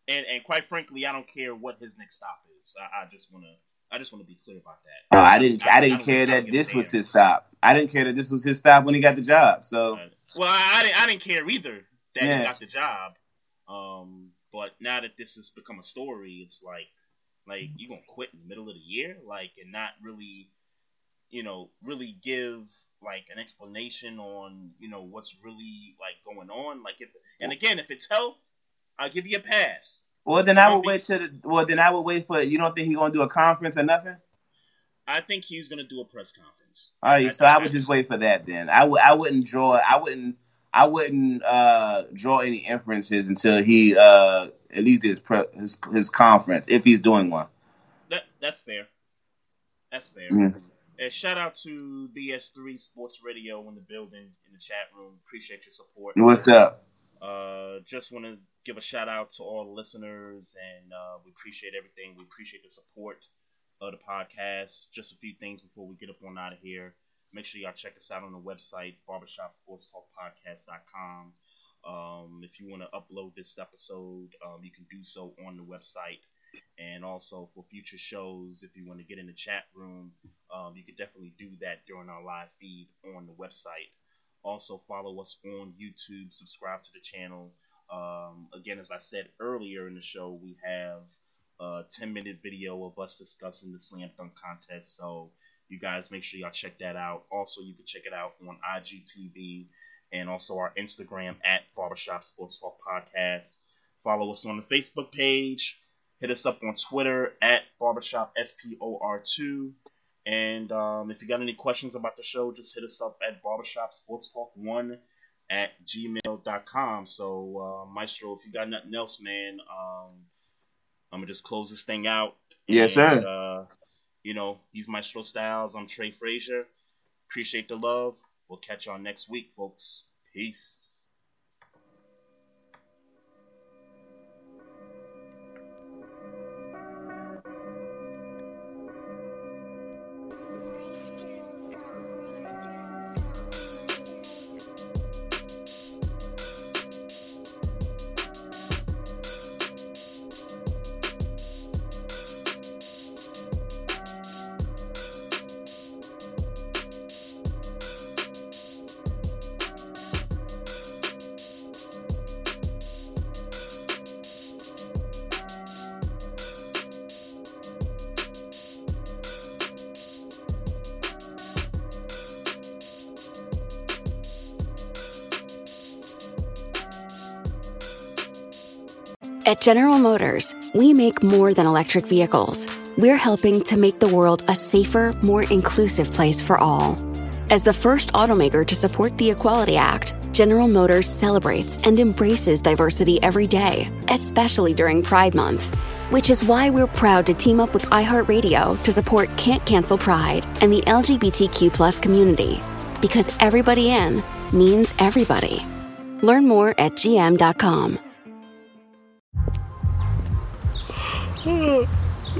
and and quite frankly, I don't care what his next stop is. I, I just wanna I just wanna be clear about that. Uh, I didn't I didn't don't- care that this was his stop. I didn't care that this was his stop when he got the job. So well, I, I didn't I didn't care either that Yeah. he got the job. Um, but now that this has become a story, it's like like you gonna quit in the middle of the year, like and not really, you know, really give like an explanation on you know what's really like going on. Like if and again, if it's health, I'll give you a pass. well then I would wait to the well then I would wait for you don't think he's gonna do a conference or nothing? I think he's gonna do a press conference. All right, I- so I would just wait for that then. I would I wouldn't draw I wouldn't I wouldn't uh draw any inferences until he uh at least his pre- his his conference if he's doing one. That that's fair. That's fair. Mhm. And shout out to BS3 Sports Radio in the building in the chat room. Appreciate your support. What's up? Uh, just want to give a shout out to all the listeners, and uh, we appreciate everything. We appreciate the support of the podcast. Just a few things before we get up on out of here. Make sure y'all check us out on the website, barbershopsportstalkpodcast.com. Um, if you want to upload this episode, um, you can do so on the website. And also for future shows, if you want to get in the chat room, um, you can definitely do that during our live feed on the website. Also, follow us on YouTube, subscribe to the channel. Um, again, as I said earlier in the show, we have a 10 minute video of us discussing the slam dunk contest. So, you guys make sure y'all check that out. Also, you can check it out on IGTV and also our Instagram at Barbershop Sports Talk Podcast. Follow us on the Facebook page. Hit us up on Twitter at Barbershop SPOR2. And um, if you got any questions about the show, just hit us up at Barbershop Sports Talk 1 at gmail.com. So, uh, Maestro, if you got nothing else, man, um, I'm going to just close this thing out. Yes, And, sir. Uh, you know, he's Maestro Styles. I'm Trey Frazier. Appreciate the love. We'll catch y'all next week, folks. Peace. General Motors, we make more than electric vehicles. We're helping to make the world a safer, more inclusive place for all. As the first automaker to support the Equality Act, General Motors celebrates and embraces diversity every day, especially during Pride Month. Which is why we're proud to team up with iHeartRadio to support Can't Cancel Pride and the LGBTQ community. Because everybody in means everybody. Learn more at gm.com.